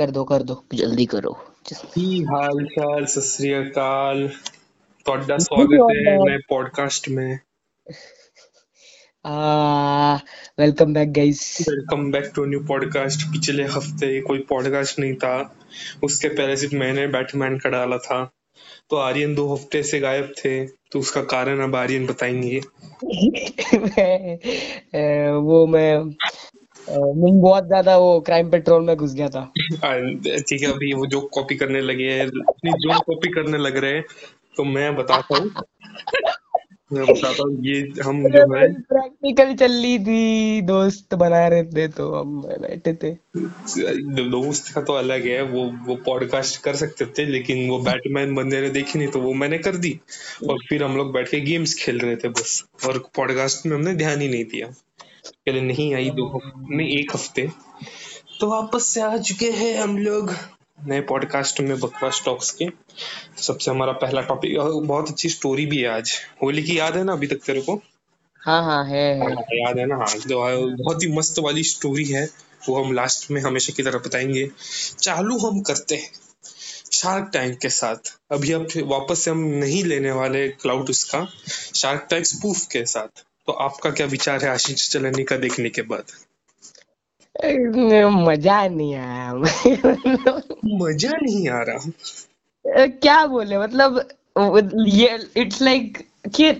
कर दो कर दो जल्दी करो। ਕੀ हाल चाल? ਸਤਿ ਤੁਹਾਡਾ ਸਵਾਗਤ पॉडकास्ट में। Welcome back guys welcome back to new podcast पिछले हफ़्ते कोई पॉडकास्ट नहीं था। उसके पहले सिर्फ़ मैंने बैटमैन का डाला था। तो आर्यन दो हफ़्ते से गायब थे। तो उसका कारण अब आर्यन बताएँगे। वो मैं मैं बहुत ज़्यादा वो क्राइम पेट्रोल में घुस गया था। ठीक है अभी वो जो कॉपी करने लगे हैं। अपनी जो कॉपी करने लग रहे हैं तो मैं बताता हूँ। मैं बताता हूँ ये हम जो है प्रैक्टिकल चल रही थी। दोस्त बना रहे थे तो हम बैठे थे। दोस्त का तो अलग है वो वो पॉडकास्ट कर सकते थे लेकिन वो बैटमैन बंदे ने देखी नहीं तो वो मैंने कर दी। और फिर हम लोग बैठ के गेम्स खेल रहे थे बस। और पॉडकास्ट में हमने ध्यान ही नहीं दिया। पहले नहीं आई दो नहीं एक हफ़्ते। तो वापस से आ चुके हैं हम लोग नए पॉडकास्ट में बकवास टॉक्स के। सबसे हमारा पहला टॉपिक बहुत अच्छी स्टोरी भी है आज। होली की याद है ना अभी तक तेरे को? हाँ हाँ है, है। हाँ, याद है ना? हाँ तो बहुत ही मस्त वाली स्टोरी है। वो हम लास्ट में हमेशा की तरह बताएँगे। चालू हम करते हैं शार्क टैंक के साथ। अभी अब वापस से हम नहीं लेने वाले क्लाउड उसका। शार्क टैंक स्पूफ के साथ। तो आपका क्या विचार है आशीष चलनी का देखने के बाद? मज़ा नहीं आया मज़ा नहीं आ रहा। क्या बोले मतलब ये इट्स लाइक कि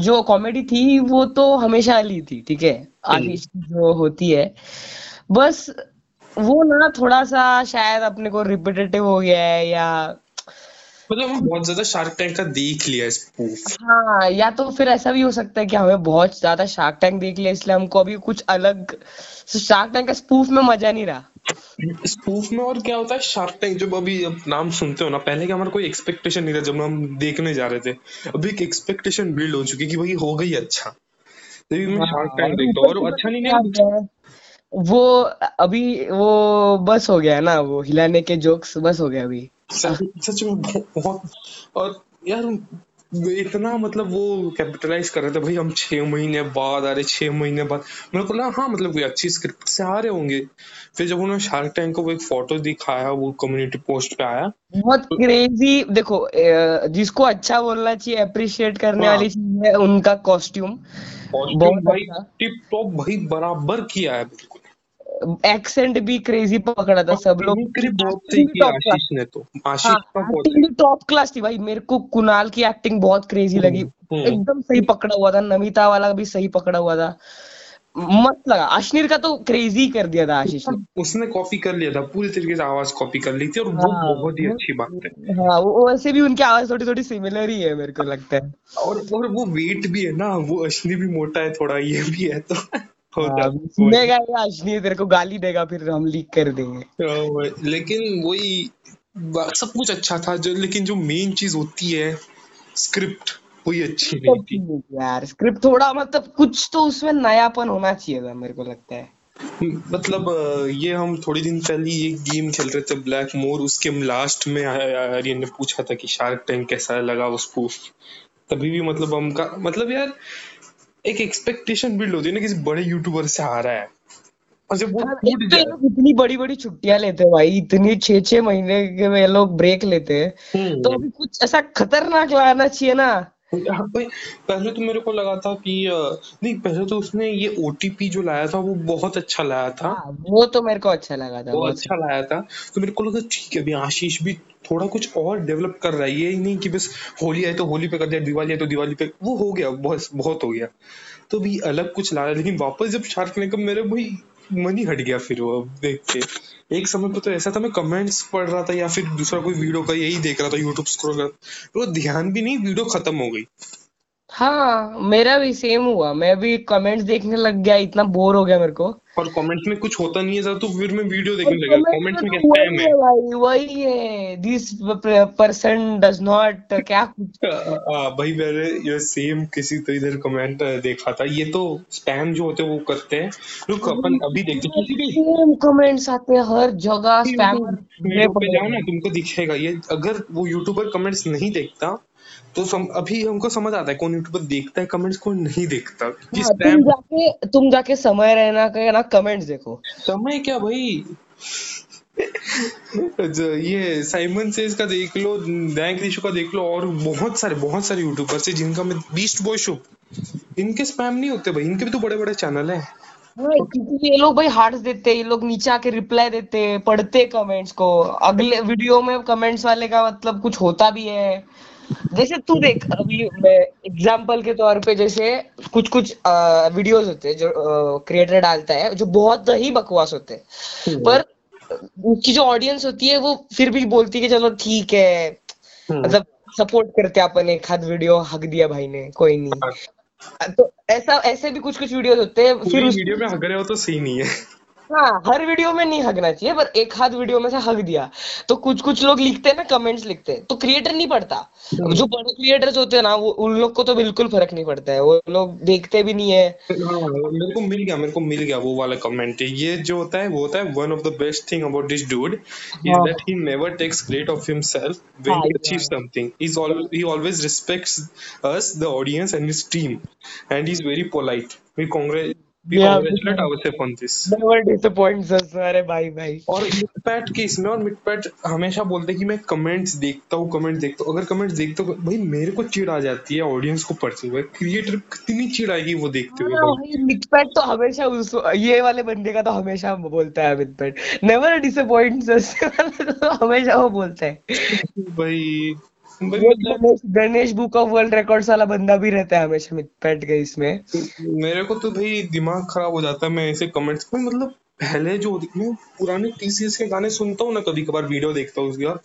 जो कॉमेडी थी वो तो हमेशा वाली थी ठीक है? आशीष जो होती है। बस वो ना थोड़ा सा शायद अपने को रिपीटेटिव हो गया है या मतलब हम बहुत ज़्यादा शार्क टैंक का देख लिया स्पूफ हाँ या तो फिर ऐसा भी हो सकता है कि हमें बहुत ज़्यादा शार्क टैंक देख लिया इसलिए हमको अभी कुछ अलग शार्क टैंक का स्पूफ में मज़ा नहीं रहा। स्पूफ में और क्या होता है शार्क टैंक जब अभी अब नाम सुनते हो ना पहले क्या हमारा कोई एक्सपेक्टेशन नहीं था जब हम देखने जा रहे थे अभी एक एक्सपेक्टेशन बिल्ड हो चुकी कि भाई हो गई अच्छा। तभी मैं शार्क टैंक देखता और अच्छा नहीं नहीं वो अभी वो बस हो गया ना वो हिलाने के जोक्स बस हो गया अभी। सच में बहुत और यार इतना मतलब वो कैपिटलाइज कर रहे थे भाई हम छह महीने बाद आ रहे छह महीने बाद। मेरे को लगा हाँ मतलब कोई अच्छी स्क्रिप्ट से आ रहे होंगे। फिर जब उन्होंने शार्क टैंक को वो एक फ़ोटो दिखाया वो कम्युनिटी पोस्ट पे आया बहुत क्रेजी तो, देखो जिसको अच्छा बोलना चाहिए अप्रिशिएट करने हाँ, वाली चीज़ है उनका कॉस्ट्यूम बहुत भाई टिप टॉप भाई बराबर किया है बिल्कुल। एक्सेंट भी क्रेजी पकड़ा था सब लोग। आशीष ने तो। आशीष हाँ, टॉप क्लास थी भाई। मेरे को कुणाल की एक्टिंग बहुत क्रेजी हम्म, लगी। हम्म। एकदम सही पकड़ा हुआ था। नमिता वाला भी सही पकड़ा हुआ था। मत लगा। अश्नीर का तो क्रेजी कर दिया था आशीष ने। उसने कॉपी कर लिया था। पूरी तरीके से आवाज़ कॉपी कर ली थी और हाँ, वो बहुत ही अच्छी बात है। हाँ वो वैसे भी उनकी आवाज़ थोड़ी थोड़ी सिमिलर ही है मेरे को लगता है। और और वो वेट भी है ना। वो अश्नी भी मोटा है थोड़ा ये भी है तो। सुनेगा या अश्नी तेरे को गाली देगा फिर हम लीक कर देंगे। तो लेकिन वही सब कुछ अच्छा था जो लेकिन जो मेन चीज़ होती है स्क्रिप्ट वही अच्छी नहीं थी यार स्क्रिप्ट थोड़ा मतलब कुछ तो उसमें नयापन होना चाहिए था मेरे को लगता है। मतलब ये हम थोड़ी दिन पहले ये गेम खेल रहे थे ब्लैक मोर उसके लास्ट में आर्यन ने पूछा था कि शार्क टैंक कैसा लगा उसको तभी भी मतलब हम का मतलब यार एक एक्सपेक्टेशन बिल्ड होती है ना किसी बड़े यूट्यूबर से आ रहा है और जब वो जाए इतनी बड़ी बड़ी छुट्टियाँ लेते हैं भाई इतनी छह छह महीने के लोग ब्रेक लेते हैं हम्म। तो अभी कुछ ऐसा खतरनाक लाना चाहिए ना हाँ पहले तो मेरे को लगा था कि नहीं पहले तो उसने ये ओटीपी जो लाया था वो बहुत अच्छा लाया था। हाँ, वो तो मेरे को अच्छा लगा था वो अच्छा लाया था। तो मेरे को लगा ठीक है अभी आशीष भी थोड़ा कुछ और डेवलप कर रहा है। ये नहीं कि बस होली आए तो होली पे कर दिया दिवाली आए तो दिवाली पे वो हो गया बहुत बहुत हो गया। तो भी अलग कुछ ला रहा लेकिन वापस जब शार्क ने कब मेरे भाई मन ही हट गया फिर वो देख के। एक समय पर तो ऐसा था, मैं कमेंट्स पढ़ रहा था या फिर दूसरा कोई वीडियो का यही देख रहा था यूट्यूब स्क्रॉल कर तो ध्यान भी नहीं वीडियो खत्म हो गई। हाँ मेरा भी सेम हुआ। मैं भी कमेंट्स देखने लग गया इतना बोर हो गया मेरे को। और कमेंट्स में कुछ होता नहीं है तो फिर मैं वीडियो देखने लगा कमेंट्स में क्या स्पैम है? भाई वही है। दिस पर्सन डज नॉट क्या हाँ भाई मैंने ये सेम किसी तो इधर कमेंट देखा था। ये तो स्पैम जो होते हैं वो करते हैं। रुक अपन अभी देखते हैं। सेम कमेंट्स आते हैं हर जगह स्पैम पे जाना तुमको दिखेगा। ये अगर वो यूट्यूबर कमेंट्स नहीं देखता तो सम, अभी हमको समझ आता है कौन यूट्यूबर देखता है कमेंट्स कौन नहीं देखता। हाँ, तुम जाके तुम जाके समय रहना का ना कमेंट्स देखो। समय क्या भाई? ये साइमन सेज का देख लो दैंक रिशु का देख लो और बहुत सारे बहुत सारे यूट्यूबर्स है जिनका मैं बीस्ट बॉय शो इनके स्पैम नहीं होते भाई इनके भी तो बड़े बड़े चैनल है ये लोग भाई हार्ट्स देते हैं ये लोग नीचे आके रिप्लाई देते हैं पढ़ते कमेंट्स को। अगले वीडियो में कमेंट्स वाले का मतलब कुछ होता भी है। जैसे तू देख अभी मैं एग्जांपल के तौर पे जैसे कुछ कुछ वीडियोस होते हैं जो क्रिएटर डालता है जो बहुत ही बकवास होते हैं। हम्म। पर उसकी जो ऑडियंस होती है वो फिर भी बोलती है कि चलो ठीक है। हम्म। मतलब सपोर्ट करते अपन एक हाथ वीडियो हक दिया भाई ने कोई नहीं। तो ऐसा ऐसे भी कुछ कुछ वीडियोस होते हैं फिर उस वीडियो में हग रहे हो तो सही नहीं है। हाँ हर वीडियो में नहीं हकना चाहिए पर एक हाथ वीडियो में से हक दिया। तो कुछ कुछ लोग लिखते हैं ना कमेंट्स लिखते हैं। तो क्रिएटर नहीं पढ़ता जो बड़े क्रिएटर्स होते हैं ना वो उन लोग को तो बिल्कुल फ़र्क नहीं पड़ता है। वो लोग देखते भी नहीं है। हाँ मेरे को मिल गया मेरे को मिल गया वो वाला कमेंट ये जो होता है वो होता है one of the best thing about this dude is. That he never takes credit of himself when हाँ, achieve. Something is he. Always respects us the audience and his team and he is very polite we congrat Yeah, अरे भाई भाई और के इसमें और मिटपैट हमेशा बोलते हैं कि मैं कमेंट्स देखता हूँ कमेंट्स देखता हूँ। अगर कमेंट्स देखता हूँ भाई मेरे को चिढ़ आ जाती है ऑडियंस को पढ़ते हुए क्रिएटर कितनी चिढ़ आएगी वो देखते हुए? हाँ मिटपैट तो हमेशा उस ये वाले बंदे का तो हमेशा बोलता है मिटपैट। नेवर डिसअपॉइंट्स अस तो हमेशा वो बोलता है। भाई Ganesh Ganesh book of world records वाला बंदा भी रहता है हमेशा मिटपैट के इसमें। मेरे को तो भाई दिमाग खराब हो जाता है मैं ऐसे कमेंट्स में मतलब पहले जो मैं पुराने टीसीएस के गाने सुनता हूँ ना कभी कभार वीडियो देखता हूँ उसके बाद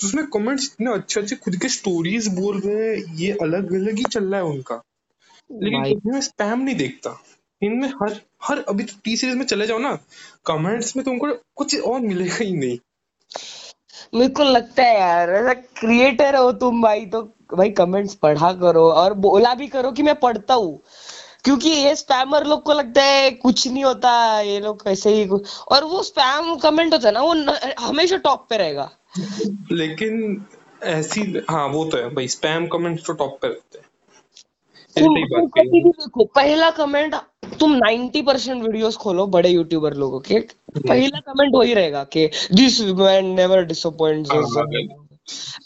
तो उसमें कमेंट्स इतने अच्छे अच्छे खुद के स्टोरीज बोल रहे हैं ये अलग अलग ही चल रहा है उनका। लेकिन मैं स्पैम नहीं देखता। इनमें हर हर अभी तो टी सीरीज़ में चले जाओ ना कमेंट्स में तुमको कुछ और मिलेगा ही नहीं। मेरे को लगता है यार ऐसा क्रिएटर हो तुम भाई तो भाई कमेंट्स पढ़ा करो और बोला भी करो कि मैं पढ़ता हूँ। क्योंकि ये स्पैमर लोग को लगता है कुछ नहीं होता ये लोग ऐसे ही और वो स्पैम कमेंट होता है ना वो न, हमेशा टॉप पे रहेगा। लेकिन ऐसी हाँ वो तो है भाई स्पैम कमेंट्स तो टॉप पे रहते हैं। तुम कभी भी देखो पहला कमेंट तुम 90% परसेंट वीडियोस खोलो बड़े यूट्यूबर लोगों के। पहला कमेंट वही रहेगा कि दिस मैन नेवर डिसअपॉइंट्स हाँ,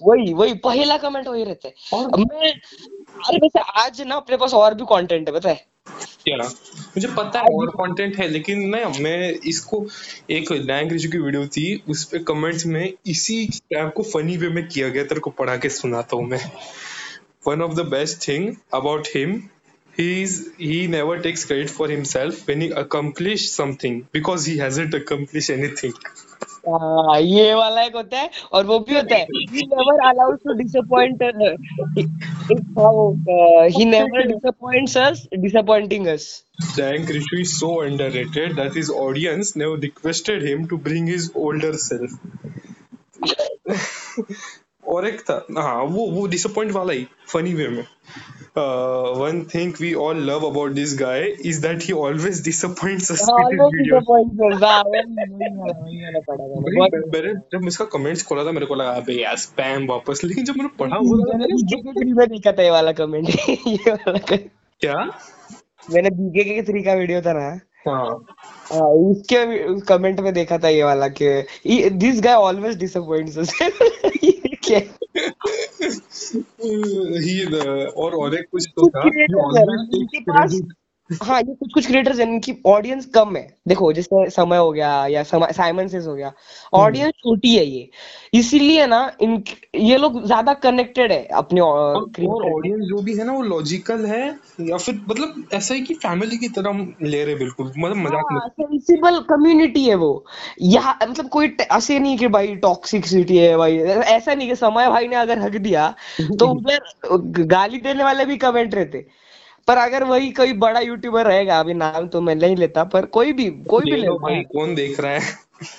वही वही पहला कमेंट वही रहता है। और मैं अरे वैसे आज ना अपने पास और भी कंटेंट है पता है? क्या? मुझे पता है और कंटेंट है लेकिन ना मैं इसको एक लैंग्वेज की वीडियो थी उस पे कमेंट्स में इसी स्टैप को फनी वे में किया गया तेरे को पढ़ा के सुनाता हूँ मैं। One of the best thing about him he is he never takes credit for himself when he accomplish something because he hasn't accomplished anything हाँ, ये वाला एक होता है और वो भी होता है he never allows to disappoint uh, he, uh, he never disappoints us disappointing us Dank Rishu is so underrated that his audience never requested him to bring his older self. और एक था हाँ वो वो डिसअपॉइंट वाला ही funny way में। One thing we all love about this guy is that he always disappoints us मैंने जब इसका कमेंट्स खोला था मेरे को लगा अबे यार स्पैम वापस। लेकिन जब मैंने पढ़ा वो मैंने बीके के थ्री देखा था ये वाला कमेंट ये वाला क्या? मैंने बीके के थ्री का वीडियो था ना। हाँ। हाँ, उसके कमेंट में देखा था ये वाला कि this guy always disappoints us क्या? ही और और एक कुछ तो था पास हाँ ये कुछ कुछ क्रिएटर्स हैं इनकी ऑडियंस कम है। देखो जैसे समय हो गया या साइमन सेस हो गया। ऑडियंस छोटी है ये। इसीलिए ना इन ये लोग ज़्यादा कनेक्टेड है अपने और ऑडियंस जो भी है ना वो लॉजिकल है या फिर मतलब ऐसा है कि फैमिली की तरह ले रहे बिल्कुल मतलब मज़ाक हाँ सेंसिबल कम्युनिटी है वो। यहाँ मतलब कोई ऐसे नहीं कि भाई टॉक्सिसिटी है भाई ऐसा नहीं कि समय भाई ने अगर हक दिया तो उधर गाली देने वाले भी कमेंट रहते। पर अगर वही कोई बड़ा यूट्यूबर रहेगा अभी नाम तो मैं नहीं लेता पर कोई भी कोई भी ले ले भाई कौन देख रहा है?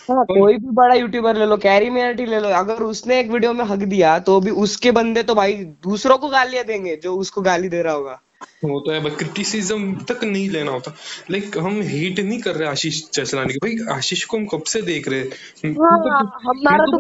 हाँ कोई भी बड़ा यूट्यूबर ले लो कैरी मेनाटी ले लो। अगर उसने एक वीडियो में हक दिया तो भी उसके बंदे तो भाई दूसरों को गालियाँ देंगे जो उसको गाली दे रहा होगा। वो तो है क्रिटिसिज्म तक नहीं लेना होता। लाइक हम हेट नहीं कर रहे आशीष चचलानी भाई आशीष को हम कब से देख रहे हैं? हाँ, तो- हमारा तो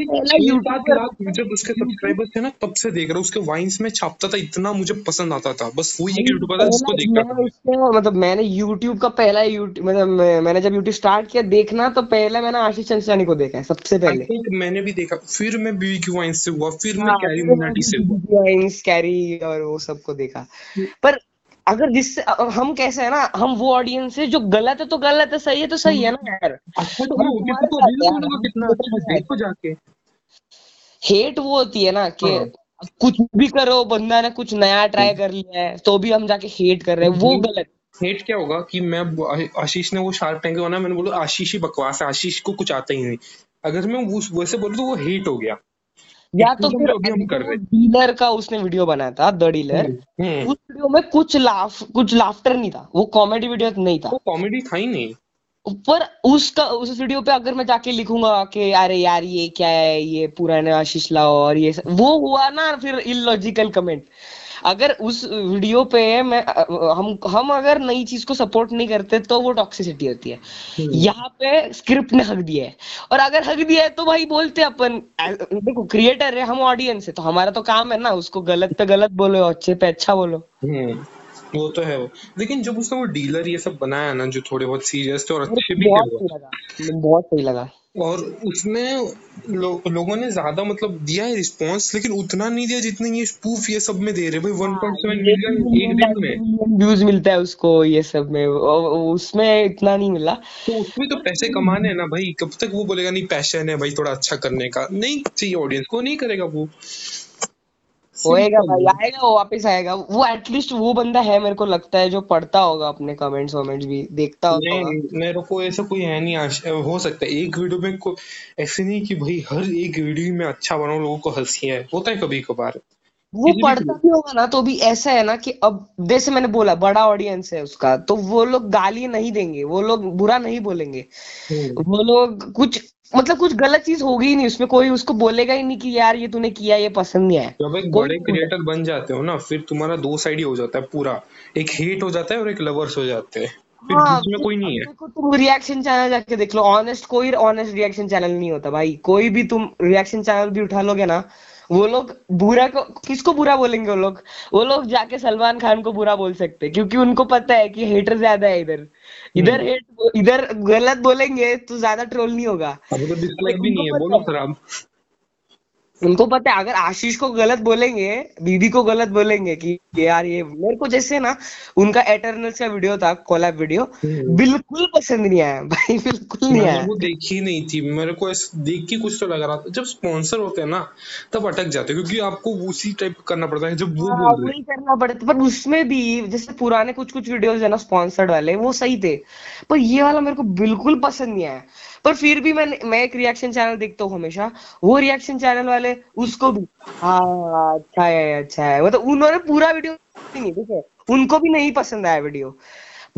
तो जब उसके सब्सक्राइबर थे ना तब से देख रहा हूँ। उसके वाइन्स में छापता था इतना मुझे पसंद आता था। बस वही एक यूट्यूबर था जिसको उसको मतलब मैंने यूट्यूब का पहला यूट्यूब मतलब मैंने जब यूट्यूब स्टार्ट किया देखना तो पहले मैंने आशीष चंचलानी को देखा है सबसे पहले। मैंने भी देखा। फिर मैं बीबीक्यू वाइन्स से हुआ फिर मैं हाँ कैरी फिर मिनाटी से हुआ। कैरी और वो सबको देखा। पर अगर जिससे हम कैसे है ना हम वो ऑडियंस है जो गलत है तो गलत है सही है तो सही है ना यार। अच्छा तो तुम्हारे तो अच्छा हेट वो होती है ना कि हाँ। कुछ भी करो बंदा ने कुछ नया ट्राई कर लिया है तो भी हम जाके हेट कर रहे हैं वो गलत। हेट क्या होगा कि मैं आशीष ने वो शार्क टैंक बना मैंने बोला आशीष ही बकवास है आशीष को कुछ आता ही नहीं। अगर मैं उस वैसे बोलूँ तो वो हेट हो गया। या तो फिर। डीलर का उसने वीडियो बनाया था द डीलर हम्म उस वीडियो में कुछ लाफ कुछ लाफ्टर नहीं था वो कॉमेडी वीडियो नहीं था। वो कॉमेडी था ही नहीं। पर उसका उस वीडियो पे अगर मैं जाके लिखूँगा कि अरे यार ये क्या है ये पुराना आशीष लाओ और ये वो हुआ ना फिर इलॉजिकल कमेंट अगर उस वीडियो पे मैं हम हम अगर नई चीज़ को सपोर्ट नहीं करते तो वो टॉक्सिसिटी होती है। यहाँ पे स्क्रिप्ट ने हक दिया है। और अगर हक दिया है तो भाई बोलते हैं अपन देखो क्रिएटर है हम ऑडियंस है तो हमारा तो काम है ना उसको गलत पे गलत बोलो अच्छे पे अच्छा बोलो। हम्म वो तो है वो। लेकिन जब उसने वो डीलर ये सब बनाया ना जो थोड़े बहुत सीरियस थे और अच्छे भी बहुत सही लगा। बहुत सही लगा। और उसमें लो, लोगों ने ज़्यादा मतलब दिया है रिस्पॉन्स लेकिन उतना नहीं दिया जितने ये स्पूफ ये सब में दे रहे भाई 1.7 मिलियन एक दिन में। व्यूज़ मिलता है उसको ये सब में। उसमें इतना नहीं मिला। तो उसमें तो पैसे कमाने हैं ना भाई। कब तक वो बोलेगा नहीं पैशन है भाई थोड़ा अच्छा करने का। नहीं चाहिए ऑडियंस को नहीं करेगा वो। होएगा भाई आएगा वो वापस आएगा। वो एटलीस्ट वो बंदा है मेरे को लगता है जो पढ़ता होगा अपने कमेंट्स वमेंट्स भी देखता होगा। नहीं मेरे को ऐसा कोई है नहीं आश, हो सकता है। एक वीडियो में को ऐसे नहीं कि भाई हर एक वीडियो में अच्छा बनाओ लोगों को हँसी है होता है कभी कभार वो पढ़ता भी होगा ना तो भी ऐसा है ना कि अब जैसे मैंने बोला बड़ा ऑडियंस है उसका तो वो लोग गाली नहीं देंगे वो लोग बुरा नहीं बोलेंगे। वो लोग कुछ मतलब कुछ गलत चीज़ होगी ही नहीं उसमें कोई उसको बोलेगा ही नहीं कि यार ये तूने किया ये पसंद नहीं आया। जब एक बड़े क्रिएटर बन जाते हो ना फिर तुम्हारा दो साइड ही हो जाता है पूरा। एक हेट हो जाता है और एक लवर्स हो जाते हैं। फिर हाँ बीच में कोई नहीं है। देखो तुम रिएक्शन चैनल जाके देख लो। ऑनेस्ट कोई ऑनेस्ट रिएक्शन चैनल नहीं होता भाई। कोई भी तुम रिएक्शन चैनल भी उठा लोगे ना वो लोग बुरा को किसको बुरा बोलेंगे वो लोग? वो लोग जाके सलमान खान को बुरा बोल सकते हैं क्योंकि उनको पता है कि हेटर ज़्यादा है इधर। इधर हेट इधर गलत बोलेंगे तो ज़्यादा ट्रोल नहीं होगा। अभी तो डिसलाइक भी नहीं है बोलो सर खराब उनको पता है अगर आशीष को गलत बोलेंगे दीदी को गलत बोलेंगे कि यार ये मेरे को जैसे ना उनका एटर्नल्स का वीडियो था कोलैब वीडियो हम्म। बिल्कुल पसंद नहीं आया भाई बिल्कुल नहीं आया। वो देखी नहीं थी मेरे को ऐसे देख के कुछ तो लग रहा था। जब स्पॉन्सर होते हैं ना तब अटक जाते क्योंकि आपको उसी टाइप करना पड़ता है जब वो हाँ बोल रहे करना पड़ता पर उसमें भी जैसे पुराने कुछ कुछ वीडियोस है ना स्पॉन्सर्ड वाले वो सही थे। पर ये वाला मेरे को बिल्कुल पसंद नहीं आया। पर फिर भी मैं मैं एक रिएक्शन चैनल देखता हूँ हमेशा। वो रिएक्शन चैनल वाले उसको भी। हाँ अच्छा है अच्छा है। मतलब उन्होंने पूरा वीडियो नहीं है? उनको भी नहीं पसंद आया वीडियो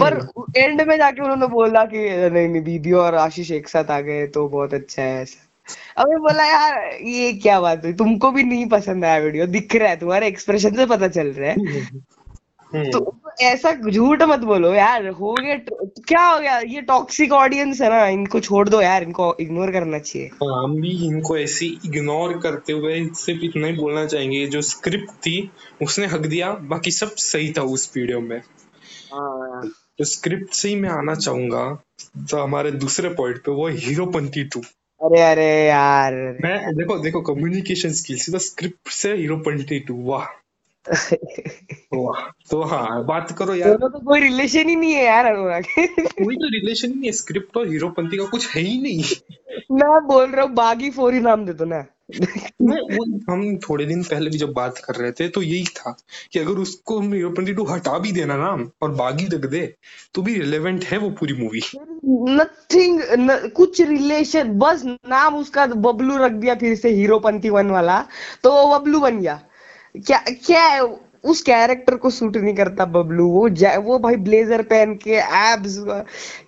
पर एंड में जाके उन्होंने बोला कि नहीं नहीं दीदी और आशीष एक साथ आ गए तो बहुत अच्छा है ऐसा। अब बोला यार ये क्या बात हुई? तुमको भी नहीं पसंद आया वीडियो दिख रहा है तुम्हारे एक्सप्रेशन से पता चल रहा है। हम्म। तो ऐसा झूठ मत बोलो यार हो गया क्या हो गया? ये टॉक्सिक ऑडियंस है ना इनको छोड़ दो यार इनको इग्नोर करना चाहिए। हाँ, हम भी इनको ऐसे इग्नोर करते हुए सिर्फ़ इतना ही बोलना चाहेंगे जो स्क्रिप्ट थी उसने हक दिया बाकी सब सही था उस वीडियो में। हाँ। तो स्क्रिप्ट से ही मैं आना चाहूँगा तो हमारे दूसरे पॉइंट पे वो हीरोपंती टू अरे अरे यार मैं देखो देखो कम्युनिकेशन स्किल्स तो स्क्रिप्ट से हीरोपंती टू वाह। तो हाँ बात करो यार। दोनों तो कोई रिलेशन ही नहीं है यार अनुराग। कोई तो रिलेशन ही नहीं है स्क्रिप्ट और हीरोपंती का कुछ है ही नहीं। मैं बोल रहा हूँ बागी फोर ही नाम दे दो ना। हम थोड़े दिन पहले भी जब बात कर रहे थे तो यही था कि अगर उसको हम हीरोपंती टू हटा भी देना नाम और बागी रख दे तो भी रिलेवेंट है वो पूरी मूवी नथिंग न, कुछ रिलेशन बस नाम उसका बबलू रख दिया फिर से हीरोपंती वन वाला तो वो बबलू बन गया। क्या क्या है उस कैरेक्टर को सूट नहीं करता बबलू वो वो भाई ब्लेजर पहन के एब्स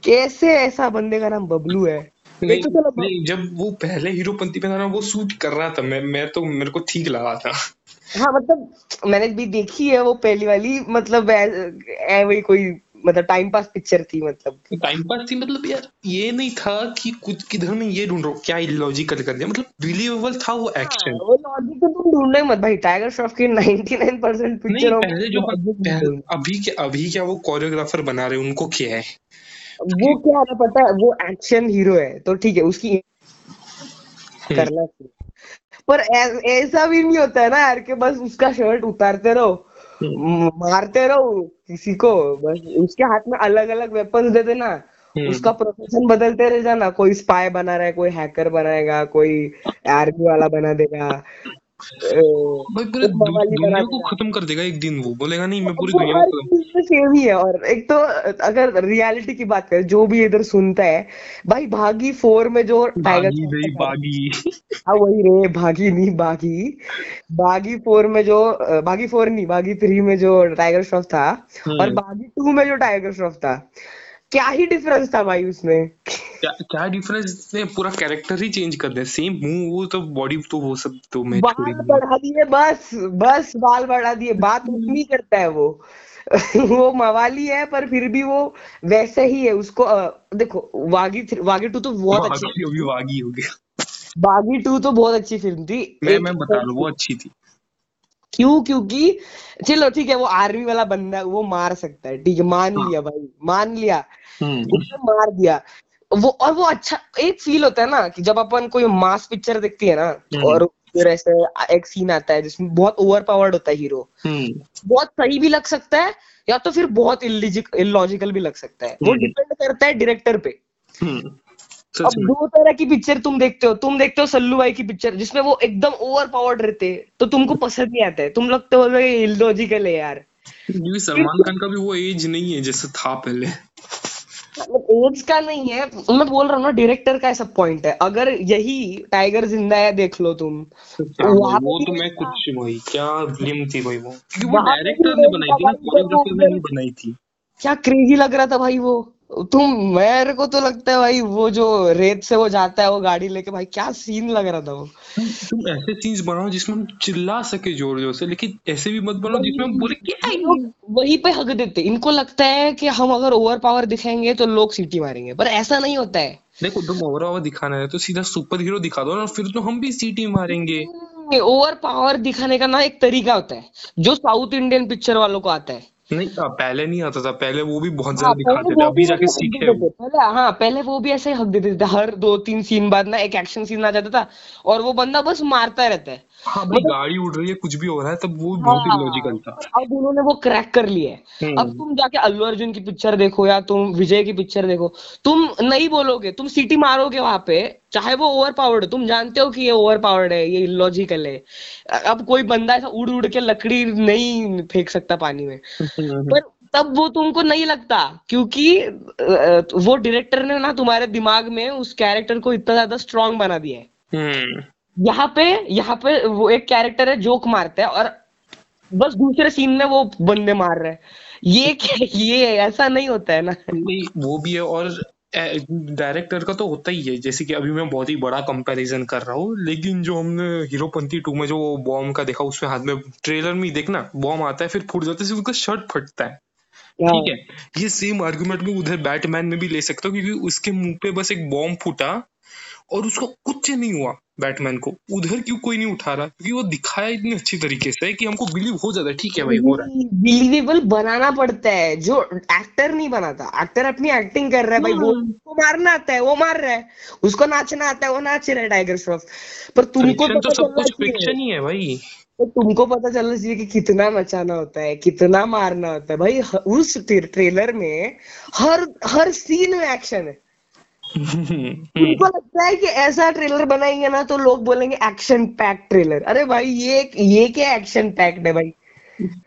कैसे ऐसा बंदे का नाम बबलू है? नहीं, तो नहीं जब वो पहले हीरोपंती में था ना वो सूट कर रहा था मैं मैं तो मेरे को ठीक लगा था। हाँ मतलब मैंने भी देखी है वो पहली वाली मतलब ऐ- ऐ वही कोई मतलब टाइम पास पिक्चर थी मतलब। टाइम पास थी मतलब यार ये नहीं था कि कुछ किधर में ये ढूंढ रहा क्या इलॉजिकल कर दिया। मतलब बिलीवेबल था वो एक्शन हाँ, वो लॉजिक तो तुम ढूंढो ही मत भाई टाइगर श्रॉफ की 99% परसेंट नहीं पिक्चरों पहले जो नहीं पहले, ढूंढो। अभी क्या अभी क्या वो कोरियोग्राफर बना रहे उनको क्या है? वो क्या है पता है वो एक्शन हीरो है तो ठीक है उसकी हम्म। करना चाहिए। पर ऐसा भी नहीं होता है ना यार कि बस उसका शर्ट उतारते रहो। मारते रहो किसी को बस उसके हाथ में अलग अलग वेपन दे देना। हम्म। उसका प्रोफेशन बदलते रह जाना। कोई स्पाई बना रहा है कोई हैकर बनाएगा कोई आर्मी वाला बना देगा। भाई पूरे दुनिया को खत्म कर देगा एक दिन वो। बोलेगा नहीं मैं पूरी दुनिया को सेम ही है और एक तो अगर रियलिटी की बात करें जो भी इधर सुनता है भाई भागी फोर में जो टाइगर श्रॉफ नहीं हाँ वही रे भागी नहीं बागी बागी फोर में जो भागी फोर नहीं बागी थ्री में जो टाइगर श्रॉफ था और हम्म। बागी टू में जो टाइगर श्रॉफ था। क्या ही डिफरेंस था भाई उसमें? क्या क्या डिफरेंस ने पूरा कैरेक्टर ही चेंज कर दिया। सेम मुँह वो तो बॉडी तो वो सब तो मैं बाल बढ़ा दिए बस बस बाल बढ़ा दिए। बात उतनी करता है वो। वो मवाली है पर फिर भी वो वैसे ही है। उसको अ, देखो वागी थ्री- वागी टू तो बहुत अच्छी वागी हो गया। बागी टू तो बहुत अच्छी फ़िल्म थी। मैं मैं बता रहा हूँ वो अच्छी थी। क्यों? क्योंकि चलो ठीक है वो आर्मी वाला बंदा वो मार सकता है ठीक है मान हाँ। लिया भाई मान लिया हम्म। उसने मार दिया। वो और वो अच्छा एक फील होता है ना कि जब अपन कोई मास पिक्चर देखती है ना हम्म। और फिर ऐसे एक सीन आता है जिसमें बहुत ओवर पावर्ड होता है हीरो हम्म। बहुत सही भी लग सकता है या तो फिर बहुत इलॉजिकल भी लग सकता है। वो। डिपेंड करता है डायरेक्टर पे। अब दो तरह की पिक्चर तुम देखते हो। तुम देखते हो सल्लू भाई की पिक्चर जिसमें वो एकदम ओवर पावर्ड रहते हैं, तो तुमको पसंद नहीं आता। है तुम लगते हो ये इलॉजिकल है यार। क्योंकि सलमान खान का भी वो एज नहीं है जैसे था पहले। मतलब एज का नहीं है। मैं बोल रहा हूँ ना डायरेक्टर का ऐसा पॉइंट है। अगर यही टाइगर ज़िंदा है देख लो तुम। वो तो मैं कुछ भाई क्या फ़िल्म थी भाई वो? क्योंकि वो डायरेक्टर ने बनाई थी ना कोरियोग्राफर ने नहीं बनाई थी। क्या क्रेजी लग रहा था भाई वो? तुम मेरे को तो लगता है भाई वो जो रेत से वो जाता है वो गाड़ी लेके भाई क्या सीन लग रहा था वो? तुम ऐसे सीन्स बनाओ जिसमें हम चिल्ला सके ज़ोर ज़ोर से लेकिन ऐसे भी मत बनाओ जिसमें हम बोले क्या है वहीं पे हक देते। इनको लगता है कि हम अगर ओवर पावर दिखाएँगे तो लोग सीटी मारेंगे पर ऐसा नहीं होता है। देखो तुम ओवर ओवर दिखाना है तो सीधा सुपर हीरो दिखा दो ना फिर तो हम भी सीटी मारेंगे। ओवर पावर दिखाने का ना एक तरीका होता है जो साउथ इंडियन पिक्चर वालों को आता है। नहीं आ, पहले नहीं आता था पहले वो भी बहुत हाँ, ज़्यादा हाँ, दिखाते थे अभी जाके सीखे पहले हाँ पहले वो भी ऐसे ही हक देते थे हर दो तीन सीन बाद ना एक एक्शन सीन आ जाता था और वो बंदा बस मारता रहता है। हाँ भाई गाड़ी उड़ रही है कुछ भी हो रहा है तब वो बहुत ही। लॉजिकल था। हाँ, अब उन्होंने वो क्रैक कर लिया है। हम्म। अब तुम जाके अल्लू अर्जुन की पिक्चर देखो या तुम विजय की पिक्चर देखो तुम नहीं बोलोगे तुम सीटी मारोगे वहाँ पे चाहे वो ओवर पावर्ड हो तुम जानते हो कि ये ओवर पावर्ड है ये इलॉजिकल है। अब कोई बंदा ऐसा उड़ उड़ के लकड़ी नहीं फेंक सकता पानी में। पर तब वो तुमको नहीं लगता क्योंकि अ, वो डायरेक्टर ने ना तुम्हारे दिमाग में उस कैरेक्टर को इतना ज़्यादा स्ट्रांग बना दिया है। हम्म। यहाँ पे यहाँ पे वो एक कैरेक्टर है जोक मारता है और बस दूसरे सीन में वो बंदे मार रहे हैं। ये क्या ये ऐसा नहीं होता है ना? नहीं वो भी है और डायरेक्टर का तो होता ही है जैसे कि अभी मैं बहुत ही बड़ा कंपैरिजन कर रहा हूँ लेकिन जो हमने हीरोपंती टू में जो बॉम्ब का देखा उसमें हाथ में ट्रेलर में ही देखना बॉम्ब आता है फिर फूट जाता है सिर्फ़ उसका शर्ट फटता है। ठीक है ये सेम आर्गुमेंट में उधर बैटमैन में भी ले सकता हूँ क्योंकि उसके मुँह पे बस एक बॉम्ब फूटा और उसको कुछ नहीं हुआ। बैटमैन को। उधर क्यों कोई नहीं उठा रहा? क्योंकि वो दिखाया इतनी अच्छी तरीके से कि हमको बिलीव हो जाता है। ठीक है भाई हो रहा है। बिलीवेबल बनाना पड़ता है। जो एक्टर नहीं बनाता एक्टर अपनी एक्टिंग कर रहा है भाई वो हम्म। उसको मारना आता है वो मार रहा है। उसको नाचना आता है वो नाच रहा है टाइगर श्रॉफ पर तुमको तो सब कुछ फिक्शन ही है भाई। तो तुमको पता चलना चाहिए कि कितना मचाना होता है कितना मारना होता है। भाई उस ट्रेलर में हर हर सीन में एक्शन है। तुमको लगता है कि ऐसा ट्रेलर बनाएँगे ना तो लोग बोलेंगे एक्शन पैक ट्रेलर अरे भाई ये ये क्या एक्शन पैक्ड है भाई?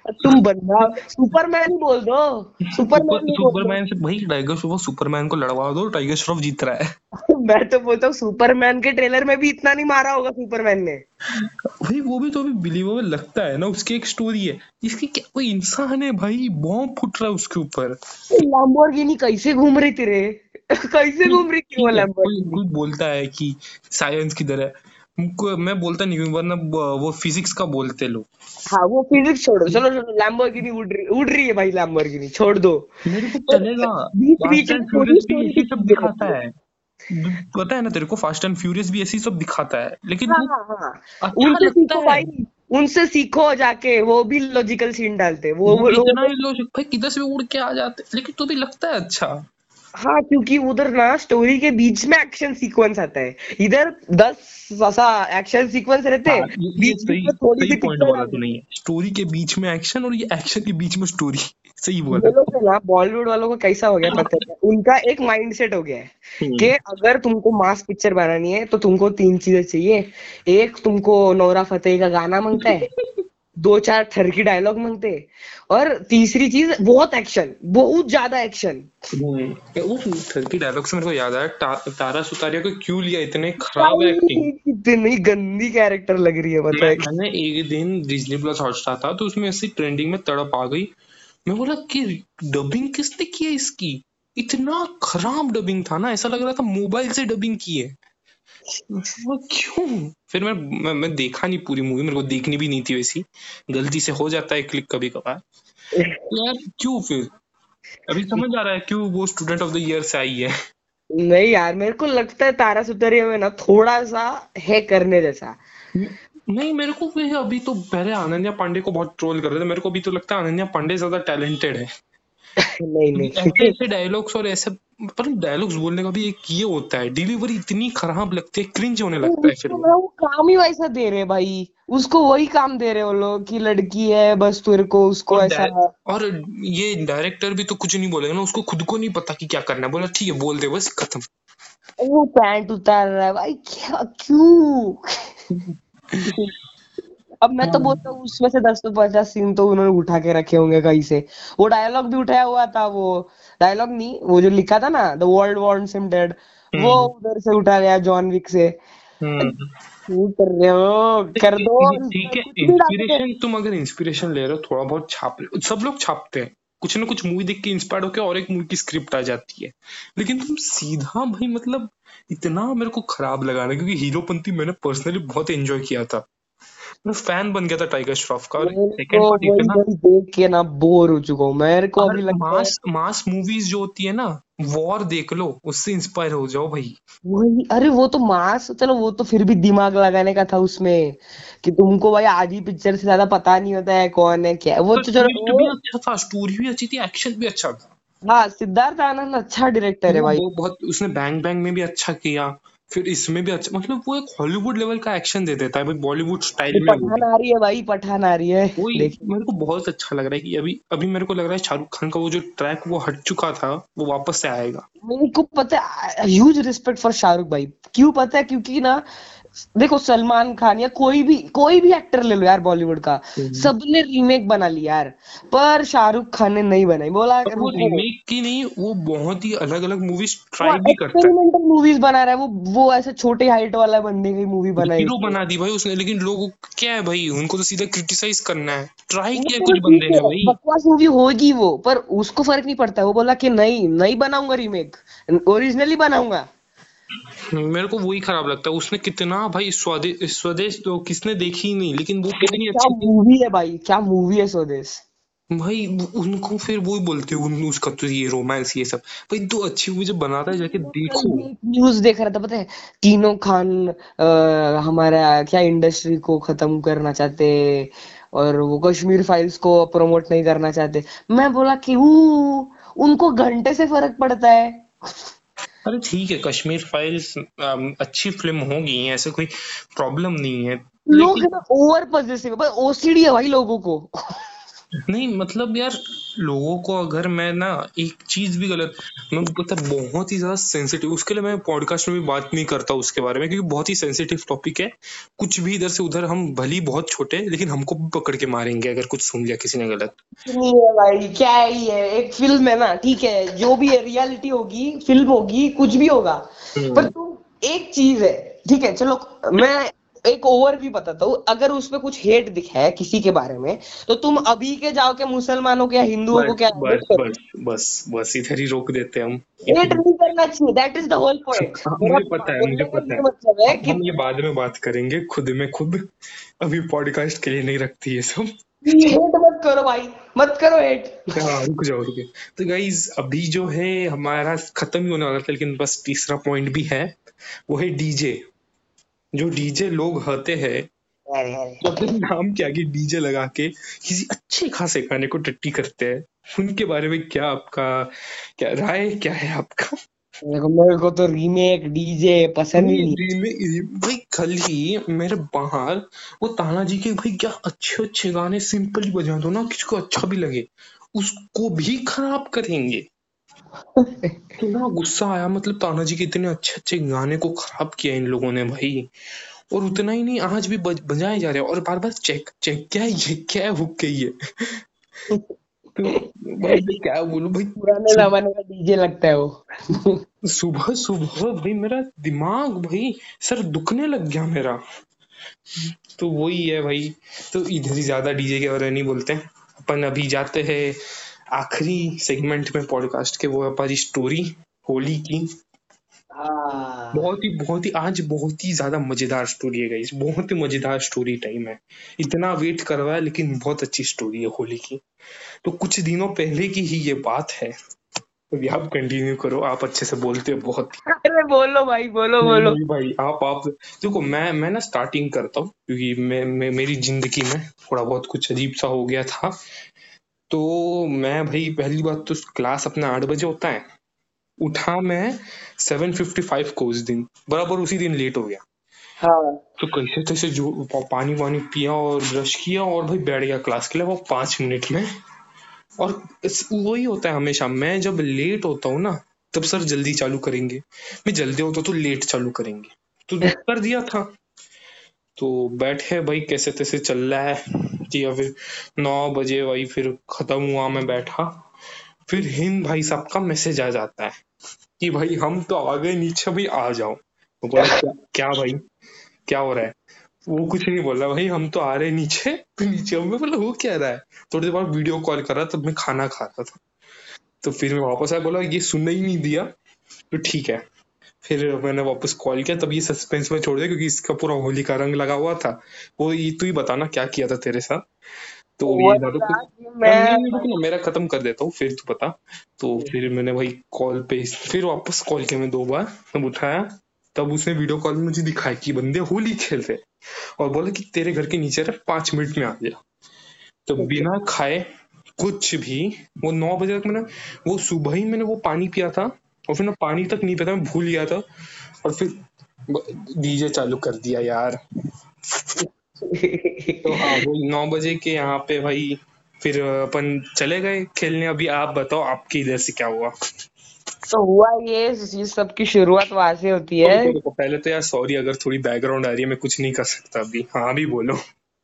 तुम बंदा सुपरमैन बोल दो। सुपरमैन सुपरमैन से भाई टाइगर श्रॉफ सुपरमैन को लड़वा दो टाइगर श्रॉफ जीत रहा है। मैं तो बोलता हूँ सुपरमैन के ट्रेलर में भी इतना नहीं मारा होगा सुपरमैन ने। भाई वो भी तो अभी बिलीवेबल लगता है ना उसकी एक स्टोरी है। इसकी क्या कोई इंसान है भाई बॉम्ब फुट रहा है उसके ऊपर। लैम्बोर्गिनी कैसे घूम रही थी रे कैसे घूम रही थी वो है, कोई बोलता है कि साइंस किधर है? मैं बोलता नहीं हूँ वरना वो- वो फिजिक्स का बोलते लोग। हाँ वो फिजिक्स छोड़ो। चलो चलो लैम्बोर्गिनी उड़ रही उड़ रही है भाई लैम्बोर्गिनी छोड़ दो। मेरे को तो चलेगा। बीच बीच में सब दिखाता है। पता है ना तेरे को फास्ट एंड फ्यूरियस भी ऐसी सब दिखाता है। लेकिन हाँ हाँ हाँ। अच्छा उनसे सीखो भाई उनसे सीखो जाके वो भी लॉजिकल सीन डालते वो वो वो लोग इतना ही लॉजिक भाई किधर से उड़ के आ जाते? लेकिन तो भी लगता है अच्छा। हाँ क्योंकि उधर ना स्टोरी के बीच में एक्शन सीक्वेंस आता है। इधर दस ऐसा एक्शन सीक्वेंस रहते हाँ, हैं बीच में थोड़ी सी पॉइंट बोला डाल तूने ये स्टोरी के बीच में एक्शन और ये एक्शन के बीच में स्टोरी सही बोला। लोग ना बॉलीवुड वालों को कैसा हो गया पता है? उनका एक माइंडसेट हो गया है हम्म, कि अगर तुमको मास पिक्चर बनानी है तो तुमको तीन चीज़ें चाहिए। एक तुमको नौरा फतेह का गाना माँगता है। दो चार ठरकी डायलॉग मांगते। और तीसरी चीज़ बहुत एक्शन बहुत ज़्यादा एक्शन वो ठरकी डायलॉग से मेरे को याद आया ता, तारा सुतारिया को क्यों लिया इतने खराब एक्टिंग कितनी गंदी कैरेक्टर लग रही है पता है। मैंने एक दिन डिज्नी प्लस हॉटस्टार था तो उसमें ऐसी ट्रेंडिंग में तड़प आ गई। मैं बोला कि डबिंग किसने की है इसकी? इतना खराब डबिंग था ना ऐसा लग रहा था मोबाइल से डबिंग की है। क्यों? फिर मैं, मैं मैं देखा नहीं पूरी मूवी मेरे को देखनी भी नहीं थी वैसी। गलती से हो जाता है क्लिक कभी कभार यार क्यों फिर? अभी समझ आ रहा है क्यों वो स्टूडेंट ऑफ़ द ईयर से आई है। नहीं यार मेरे को लगता है तारा सुतारिया में ना थोड़ा सा है करने जैसा। नहीं मेरे को अभी तो पहले अनन्या पांडे को बहुत ट्रोल कर रहे थे मेरे को भी तो लगता है अनन्या पांडे ज़्यादा टैलेंटेड है। नहीं नहीं। ऐसे डायलॉग्स और ऐसे पर डायलॉग्स बोलने का भी एक ये होता है डिलीवरी इतनी खराब लगती है क्रिंज होने लगता है फिर वो। काम ही वैसा दे रहे भाई उसको वही काम दे रहे वो लोग कि लड़की है बस तेरे को उसको और ऐसा और ये डायरेक्टर भी तो कुछ नहीं बोलेगा ना उसको खुद को नहीं पता कि क्या करना है बोला ठीक है बोल दे बस खत्म. वो पैंट उतार रहा है भाई क्या क्यों? अब मैं तो बोलता हूँ उसमें से दस तो पचास सीन तो उन्होंने उठा के रखे होंगे कहीं से। वो डायलॉग भी उठाया हुआ था वो डायलॉग नहीं वो जो लिखा था ना the world wants him dead वो उधर से उठा लिया जॉन विक से। हम्म। कर रहे हो कर दो ठीक है। इंस्पिरेशन तुम अगर इंस्पिरेशन ले रहे हो थोड़ा बहुत छाप सब लोग छापते हैं। कुछ ना कुछ मूवी देख के इंस्पायर होकर और एक मूवी की स्क्रिप्ट आ जाती है। लेकिन तुम सीधा भाई मतलब इतना मेरे को खराब लगा ना क्योंकि हीरोपंती मैंने पर्सनली बहुत एंजॉय किया था। मैं फ़ैन बन गया था टाइगर श्रॉफ का और सेकंड पार्ट वही वही देख के ना बोर हो चुका हूँ मेरे को अभी लगता है मास मास मूवीज़ जो होती है ना वॉर देख लो उससे इंस्पायर हो जाओ भाई। वही अरे वो तो मास चलो वो तो फिर भी दिमाग लगाने का था उसमें कि तुमको भाई आधी पिक्चर से ज़्यादा पता नहीं होता है कौन है क्या। वो तो चलो ट्विस्ट भी अच्छा था स्टोरी भी अच्छी थी एक्शन भी अच्छा था। हाँ सिद्धार्थ आनंद अच्छा डायरेक्टर है भाई। वो बहुत उसने बैंग बैंग में भी अच्छा किया। फिर इसमें भी अच्छा मतलब वो एक हॉलीवुड लेवल का एक्शन दे देता है भाई बॉलीवुड स्टाइल में पठान आ रही है भाई पठान आ रही है। वही मेरे को बहुत अच्छा लग रहा है कि अभी अभी मेरे को लग रहा है शाहरुख खान का वो जो ट्रैक वो हट चुका था वो वापस से आएगा। मेरे को पता है ह्यूज रिस्पेक्ट फॉर शाहरुख भाई। क्यों पता है? क्योंकि ना देखो सलमान खान या कोई भी कोई भी एक्टर ले लो यार बॉलीवुड का। सबने रीमेक बना लिया यार। पर शाहरुख खान ने नहीं बनाई। बोला वो रीमेक की नहीं वो बहुत ही अलग अलग मूवीज़ ट्राई भी करता है। एक्सपेरिमेंटल मूवीज़ बना रहा है। वो वो ऐसे छोटे हाइट वाला बंदे की मूवी बनाई हीरो बना दी भाई उसने। लेकिन लोगों क्या है भाई? उनको तो सीधा क्रिटिसाइज करना है। ट्राई किया तो कुछ बंदे ने भाई। बकवास मूवी होगी वो पर उसको फ़र्क नहीं पड़ता। वो बोला कि नहीं नहीं बनाऊँगा रीमेक ओरिजिनली बनाऊँगा। मेरे को वही खराब लगता है। उसने कितना भाई स्वदेश स्वदेश तो किसने देखी ही नहीं लेकिन वो कितनी अच्छी थी। मूवी है भाई? क्या मूवी है स्वदेश? भाई उनको फिर वही बोलते हैं उसका तो ये रोमांस ये सब। भाई तो अच्छी मूवी जब बनाता है जाके देखो। न्यूज़ देख रहा था पता है? तीनों खान आ, हमारा क्या इंडस्ट्री को खत्म करना चाहते और वो कश्मीर फाइल्स को प्रमोट नहीं करना चाहते। मैं बोला क्यों उनको घंटे से फ़र्क पड़ता है। अरे ठीक है कश्मीर फाइल्स अच्छी फ़िल्म होगी ऐसे कोई प्रॉब्लम नहीं है लोग ओवर पॉजिटिव है ओसीडी है भाई लोगों को। नहीं मतलब यार लोगों को अगर मैं ना एक चीज़ भी गलत मैं है, बहुत ही ज़्यादा सेंसिटिव उसके लिए मैं पॉडकास्ट में भी बात नहीं करता उसके बारे में क्योंकि बहुत ही सेंसिटिव टॉपिक है। कुछ भी इधर से उधर हम भली बहुत छोटे हैं, लेकिन हमको भी पकड़ के मारेंगे अगर कुछ सुन लिया किसी ने गलत। नहीं है भाई क्या ही है एक फ़िल्म है ना ठीक है जो भी है रियलिटी होगी फ़िल्म होगी कुछ भी होगा। पर तुम एक चीज़ है ठीक है चलो मैं एक ओवर भी बताता हूँ अगर उसमें कुछ हेट दिखा है किसी के बारे में तो तुम अभी के जाओ के मुसलमानों के या हिंदुओं को क्या बस बस बस बस इधर ही रोक देते हम। हेट नहीं करना चाहिए that is the whole point मुझे पता है मुझे पता है। मतलब है कि हम ये बाद में बात करेंगे खुद में खुद। अभी पॉडकास्ट के लिए नहीं रखती ये सब। हेट मत करो भाई मत करो हेट हाँ रुक जाओ रुक तो गाइज़ अभी जो है हमारा खत्म ही होने वाला था लेकिन बस तीसरा पॉइंट भी है वो है डीजे जो डीजे लोग होते हैं अरे अरे वो अपने नाम के आगे डीजे लगा के किसी अच्छे खासे गाने को टट्टी करते हैं। उनके बारे में क्या आपका क्या राय क्या है आपका? देखो मेरे को तो रीमेक डीजे पसंद ही नहीं। रीमेक भाई कल ही मेरे बाहर वो ताना जी के भाई क्या अच्छे अच्छे गाने सिंपली बजा दो ना किसको अच्छा भी लगे उसको भी खराब करेंगे। इतना गुस्सा आया मतलब तानाजी के इतने अच्छे अच्छे गाने को खराब किया इन लोगों ने भाई। और उतना ही नहीं आज भी बज, बजाए जा रहे हैं और बार बार चेक चेक क्या है ये क्या है हुक ये? तो भाई क्या बोलूँ भाई पुराने जमाने का डीजे लगता है वो। सुबह सुबह भाई मेरा दिमाग भाई सर दुखने लग गया मेरा। तो वही है भाई तो इधर ही ज़्यादा डीजे के बारे नहीं बोलते अपन अभी जाते हैं आखिरी सेगमेंट में पॉडकास्ट के वो हमारी स्टोरी होली की। हाँ। बहुत ही बहुत ही आज बहुत ही ज़्यादा मज़ेदार स्टोरी है गाइस बहुत ही मज़ेदार स्टोरी टाइम है। इतना वेट करवाया लेकिन बहुत अच्छी स्टोरी है होली की। तो कुछ दिनों पहले की ही ये बात है। अभी आप कंटिन्यू करो आप अच्छे से बोलते हो बहुत अरे बोलो भाई बोलो बोलो। भाई आप आप देखो मैं मैं ना स्टार्टिंग करता हूँ क्योंकि मैं, मैं मेरी ज़िंदगी में थोड़ा बहुत कुछ अजीब सा हो गया था। तो मैं भाई पहली बात तो क्लास अपना आठ बजे होता है। उठा मैं सेवन फिफ्टी फाइव को उस दिन। बराबर उसी दिन लेट हो गया। हाँ। तो कैसे तैसे जो पानी वानी पिया और ब्रश किया और भाई बैठ गया क्लास के लिए वो पाँच मिनट में। और वही होता है हमेशा। मैं जब लेट होता हूँ ना तब सर जल्दी चालू करेंगे। मैं जल्दी होता तो लेट चालू करेंगे। तो कर दिया था। तो बैठे भाई कैसे तैसे चल रहा है कि फिर नौ बजे भाई फिर खत्म हुआ मैं बैठा। फिर हिंद भाई साहब का मैसेज आ जाता है कि भाई हम तो आ गए नीचे भाई आ जाओ। तो बोला क्या, क्या भाई? क्या हो रहा है? वो कुछ नहीं बोला भाई हम तो आ रहे नीचे तो नीचे मैं बोला वो क्या रहा है? थोड़ी देर बाद वीडियो कॉल कर रहा तब मैं खाना खा रहा था। तो फिर मैं वापस आया बोला ये सुनने ही नहीं दिया। तो ठीक है। फिर मैंने वापस कॉल किया तब ये सस्पेंस में छोड़ दिया क्योंकि इसका पूरा होली का रंग लगा हुआ था। वो ये तू ही बताना क्या किया था तेरे साथ। तो ये मैं मेरा खत्म कर देता हूँ फिर तू बता। तो फिर मैंने भाई कॉल पे फिर वापस कॉल किया मैं दो बार तब उठाया। तब उसने वीडियो कॉल में मुझे दिखाया कि बंदे होली खेल रहे और बोला कि तेरे घर के नीचे रह पाँच मिनट में आ गया। तो बिना खाए कुछ भी वो नौ बजे तक मैंने वो सुबह ही मैंने वो पानी पिया था। और फिर मैं पानी तक नहीं था मैं भूल गया था। और फिर डीजे चालू कर दिया यार। तो हाँ वही नौ बजे के यहाँ पे भाई फिर अपन चले गए खेलने। अभी आप बताओ आपके इधर से क्या हुआ? तो हुआ ये सब की शुरुआत वहाँ से होती है। देखो, पहले तो यार सॉरी अगर थोड़ी बैकग्राउंड आ रही है मैं कुछ नहीं कर सकता अभी। हाँ भी बोलो।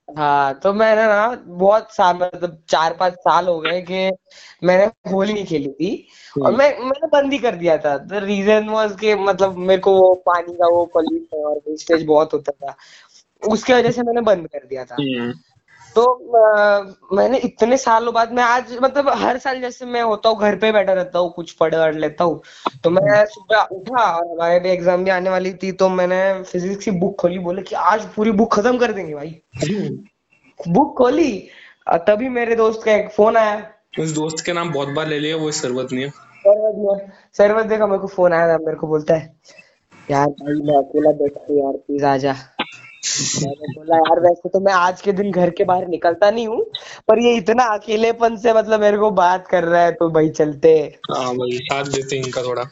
हाँ तो मैंने ना बहुत साल मतलब चार पाँच साल हो गए कि मैंने होली नहीं खेली थी और हम्म। मैं मैंने बंद ही कर दिया था। द रीजन वाज के मतलब मेरे को वो पानी का वो पॉल्यूशन और वेस्टेज बहुत होता था। उसकी वजह से मैंने बंद कर दिया था। हम्म, तो अ, मैंने इतने सालों बाद मैं आज मतलब हर साल जैसे मैं होता हूँ घर पे बैठा रहता हूँ कुछ पढ़ वढ़ लेता हूँ। तो मैं सुबह उठा और हमारे भी एग्ज़ाम भी आने वाली थी तो मैंने फिजिक्स की बुक खोली बोले कि आज पूरी बुक खत्म कर देंगे भाई। बुक खोली तभी मेरे दोस्त का एक फ़ोन आया। उस दोस्त के नाम बहुत बार ले लिया वो सरवत नहीं सरवत ने सरवत देखा मेरे को फ़ोन आया था मेरे को बोलता है यार भाई मैं अकेला बैठा यार प्लीज़ आजा मैंने बोला यार वैसे तो मैं आज के दिन घर के बाहर निकलता नहीं हूँ पर ये इतना अकेलेपन से मतलब मेरे को बात कर रहा है तो भाई चलते हाँ. भाई साथ देते हैं इनका थोड़ा।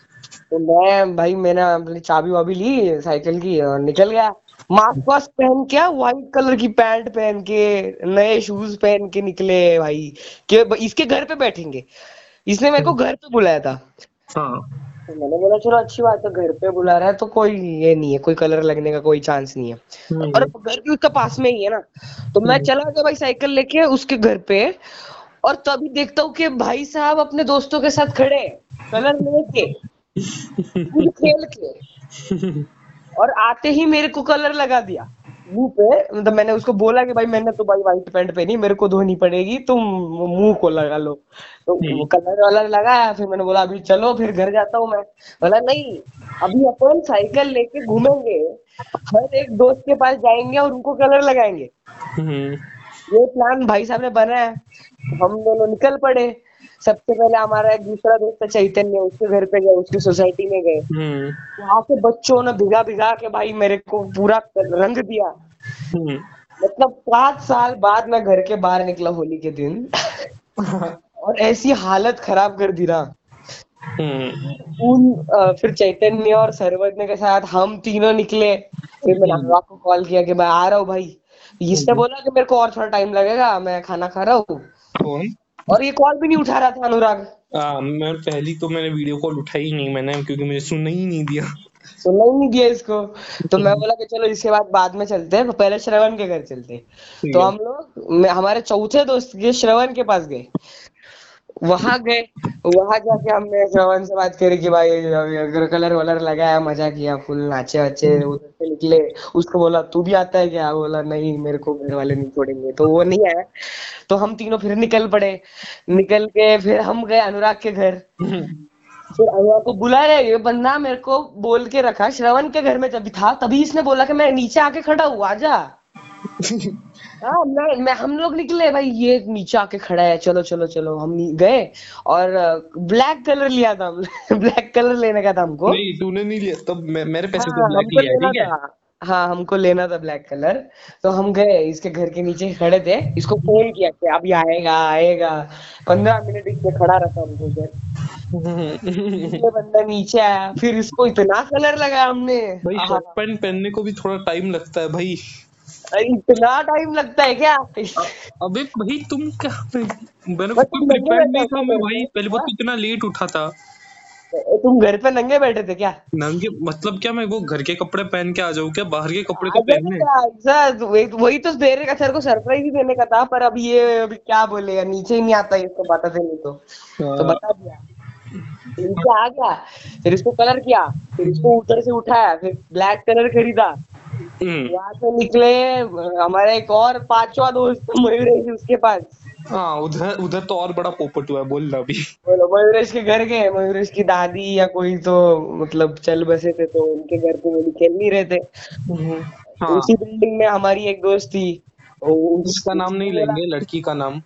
तो मैं भाई मैंने अपनी चाबी वाबी ली साइकिल की और निकल गया। मास्क वास्क पहन के व्हाइट कलर की पैंट पहन के नए शूज़ पहन के निकले भाई। कि इसके घर पे बैठेंगे। इसने मेरे को घर पे बुलाया था। हाँ। तो मैंने बोला चलो अच्छी बात है घर पे बुला रहा है तो कोई ये नहीं है कोई कलर लगने का कोई चांस नहीं है। हम्म, और घर भी उसका पास में ही है ना। तो मैं चला गया भाई साइकिल लेके उसके घर पे और तभी देखता हूँ कि भाई साहब अपने दोस्तों के साथ खड़े कलर लेके खेल के। और आते ही मेरे को कलर लगा दिया। मुँह पे मतलब मैंने उसको बोला कि भाई मैंने तो भाई व्हाइट पैंट पहनी मेरे को धोनी पड़ेगी तुम मुँह को लगा लो। तो। वो कलर वलर लगाया फिर मैंने बोला अभी चलो फिर घर जाता हूँ मैं। बोला नहीं अभी अपन साइकिल लेके घूमेंगे हर एक दोस्त के पास जाएँगे और उनको कलर लगाएँगे। हम्म। ये प्लान भाई साहब ने बनाया। हम दोनों निकल पड़े। सबसे पहले हमारा एक दूसरा दोस्त चैतन्य उसके घर पे गए उसकी सोसाइटी में गए। हम्म। वहाँ के बच्चों ने भिगा भिगा के भाई मेरे को पूरा रंग दिया। हम्म। मतलब पाँच साल बाद मैं घर के बाहर निकला होली के दिन। और ऐसी हालत खराब कर दी ना। हम्म। उन फिर चैतन्य और सर्वज्ञ के साथ हम तीनों निकले। फिर मैंने अनुराग को कॉल किया कि मैं आ रहा हूँ भाई। इसने बोला कि मेरे को और थोड़ा टाइम लगेगा मैं खाना खा रहा हूँ। और ये कॉल भी नहीं उठा रहा था अनुराग। आ, मैं पहली तो मैंने वीडियो कॉल उठाई ही नहीं मैंने क्योंकि मुझे सुनना ही नहीं दिया। सुनना ही नहीं दिया इसको। तो मैं बोला कि चलो इसके बाद बाद में चलते हैं पहले श्रवण के घर चलते हैं। तो हम लोग हमारे चौथे दोस्त के श्रवण के पास गए। वहाँ गए वहाँ जाके हमने श्रवण से बात करी कि भाई अगर कलर वलर लगाया मज़ा किया फुल नाचे वाचे उधर से निकले। उसको बोला तू भी आता है क्या? बोला नहीं मेरे को घर वाले नहीं छोड़ेंगे। तो वो नहीं आया। तो हम तीनों फिर निकल पड़े। निकल के फिर हम गए अनुराग के घर। फिर अनुराग को बुला रहे ये बंदा मेरे को बोल के रखा श्रवण के घर में जब था तभी इसने बोला कि मैं नीचे आके खड़ा हूँ आजा हाँ मैं मैं हम लोग निकले भाई ये नीचे आके खड़ा है। चलो चलो चलो हम गए। और ब्लैक कलर लिया था ब्लैक कलर लेने का था हमको। नहीं तूने नहीं लिया। तब मैं, मेरे पैसे हाँ, से ब्लैक लिया है ठीक है? था। हाँ हमको लेना था ब्लैक कलर तो हम गए इसके घर के नीचे खड़े थे। इसको फ़ोन किया कि अभी आएगा आएगा। पंद्रह मिनट इसमें खड़ा रखा हमको उधर ये बंदा नीचे आया। फिर इसको इतना कलर लगाया हमने। भाई शर्ट पैंट पहनने को भी थोड़ा टाइम लगता है भाई। इतना टाइम लगता है क्या? अबे भाई तुम क्या मैंने कोई प्रिपेयर नहीं था मैं भाई पहले बात हाँ? तो इतना लेट उठा था। तुम घर पे नंगे बैठे थे क्या? नंगे मतलब क्या मैं वो घर के कपड़े पहन के आ जाऊँ क्या? बाहर के कपड़े तो पहनने। वही वही तो देने का सर को सरप्राइज़ ही देने का था पर अब ये अभी क्या बोलेगा नीचे ही नहीं आता इसको बता दे नहीं तो तो हाँ, बता दिया। नीचे आ गया फिर इसको कलर किया फिर इसको ऊपर से उठाया फिर ब्लैक कलर खरीदा। वहाँ से निकले हमारा एक और पांचवा दोस्त मयूरेश उसके पास। हाँ उधर उधर तो और बड़ा पोपट हुआ है बोल रहा अभी। बोलो मयूरेश के घर गए मयूरेश की दादी या कोई तो मतलब चल बसे थे तो उनके घर पे वो खेल नहीं रहे थे। हाँ। उसी बिल्डिंग में हमारी एक दोस्त थी उसका नाम नहीं लेंगे लड़की का नाम।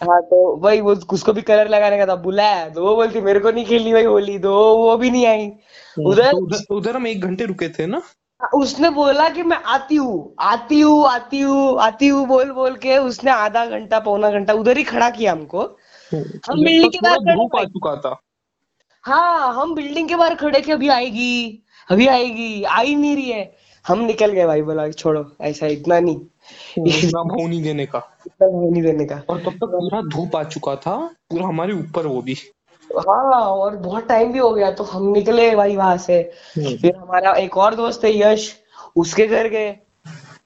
हाँ तो वही वो उसको भी कलर लगाने का था बुलाया तो वो बोलती मेरे को नहीं खेलनी भाई होली तो वो भी नहीं आई। तो उधर उधर हम एक घंटे रुके थे ना? उसने बोला कि मैं आती हूँ आती हूँ आती हूँ आती हूँ बोल बोल के उसने आधा घंटा पौना घंटा उधर ही खड़ा किया हमको। हम बिल्डिंग के बाहर खड़े आ चुका था। हाँ हम बिल्डिंग के बाहर खड़े के अभी आएगी अभी आएगी आई नहीं रही है। हम निकल गए भाई बोला छोड़ो ऐसा इतना नहीं। इतना भाव नहीं देने का। इतना भाव नहीं देने का। और तब तक पूरा धूप आ चुका था पूरा हमारे ऊपर वो भी। हाँ और बहुत टाइम भी हो गया तो हम निकले भाई वहाँ से। फिर हमारा एक और दोस्त है यश उसके घर गए।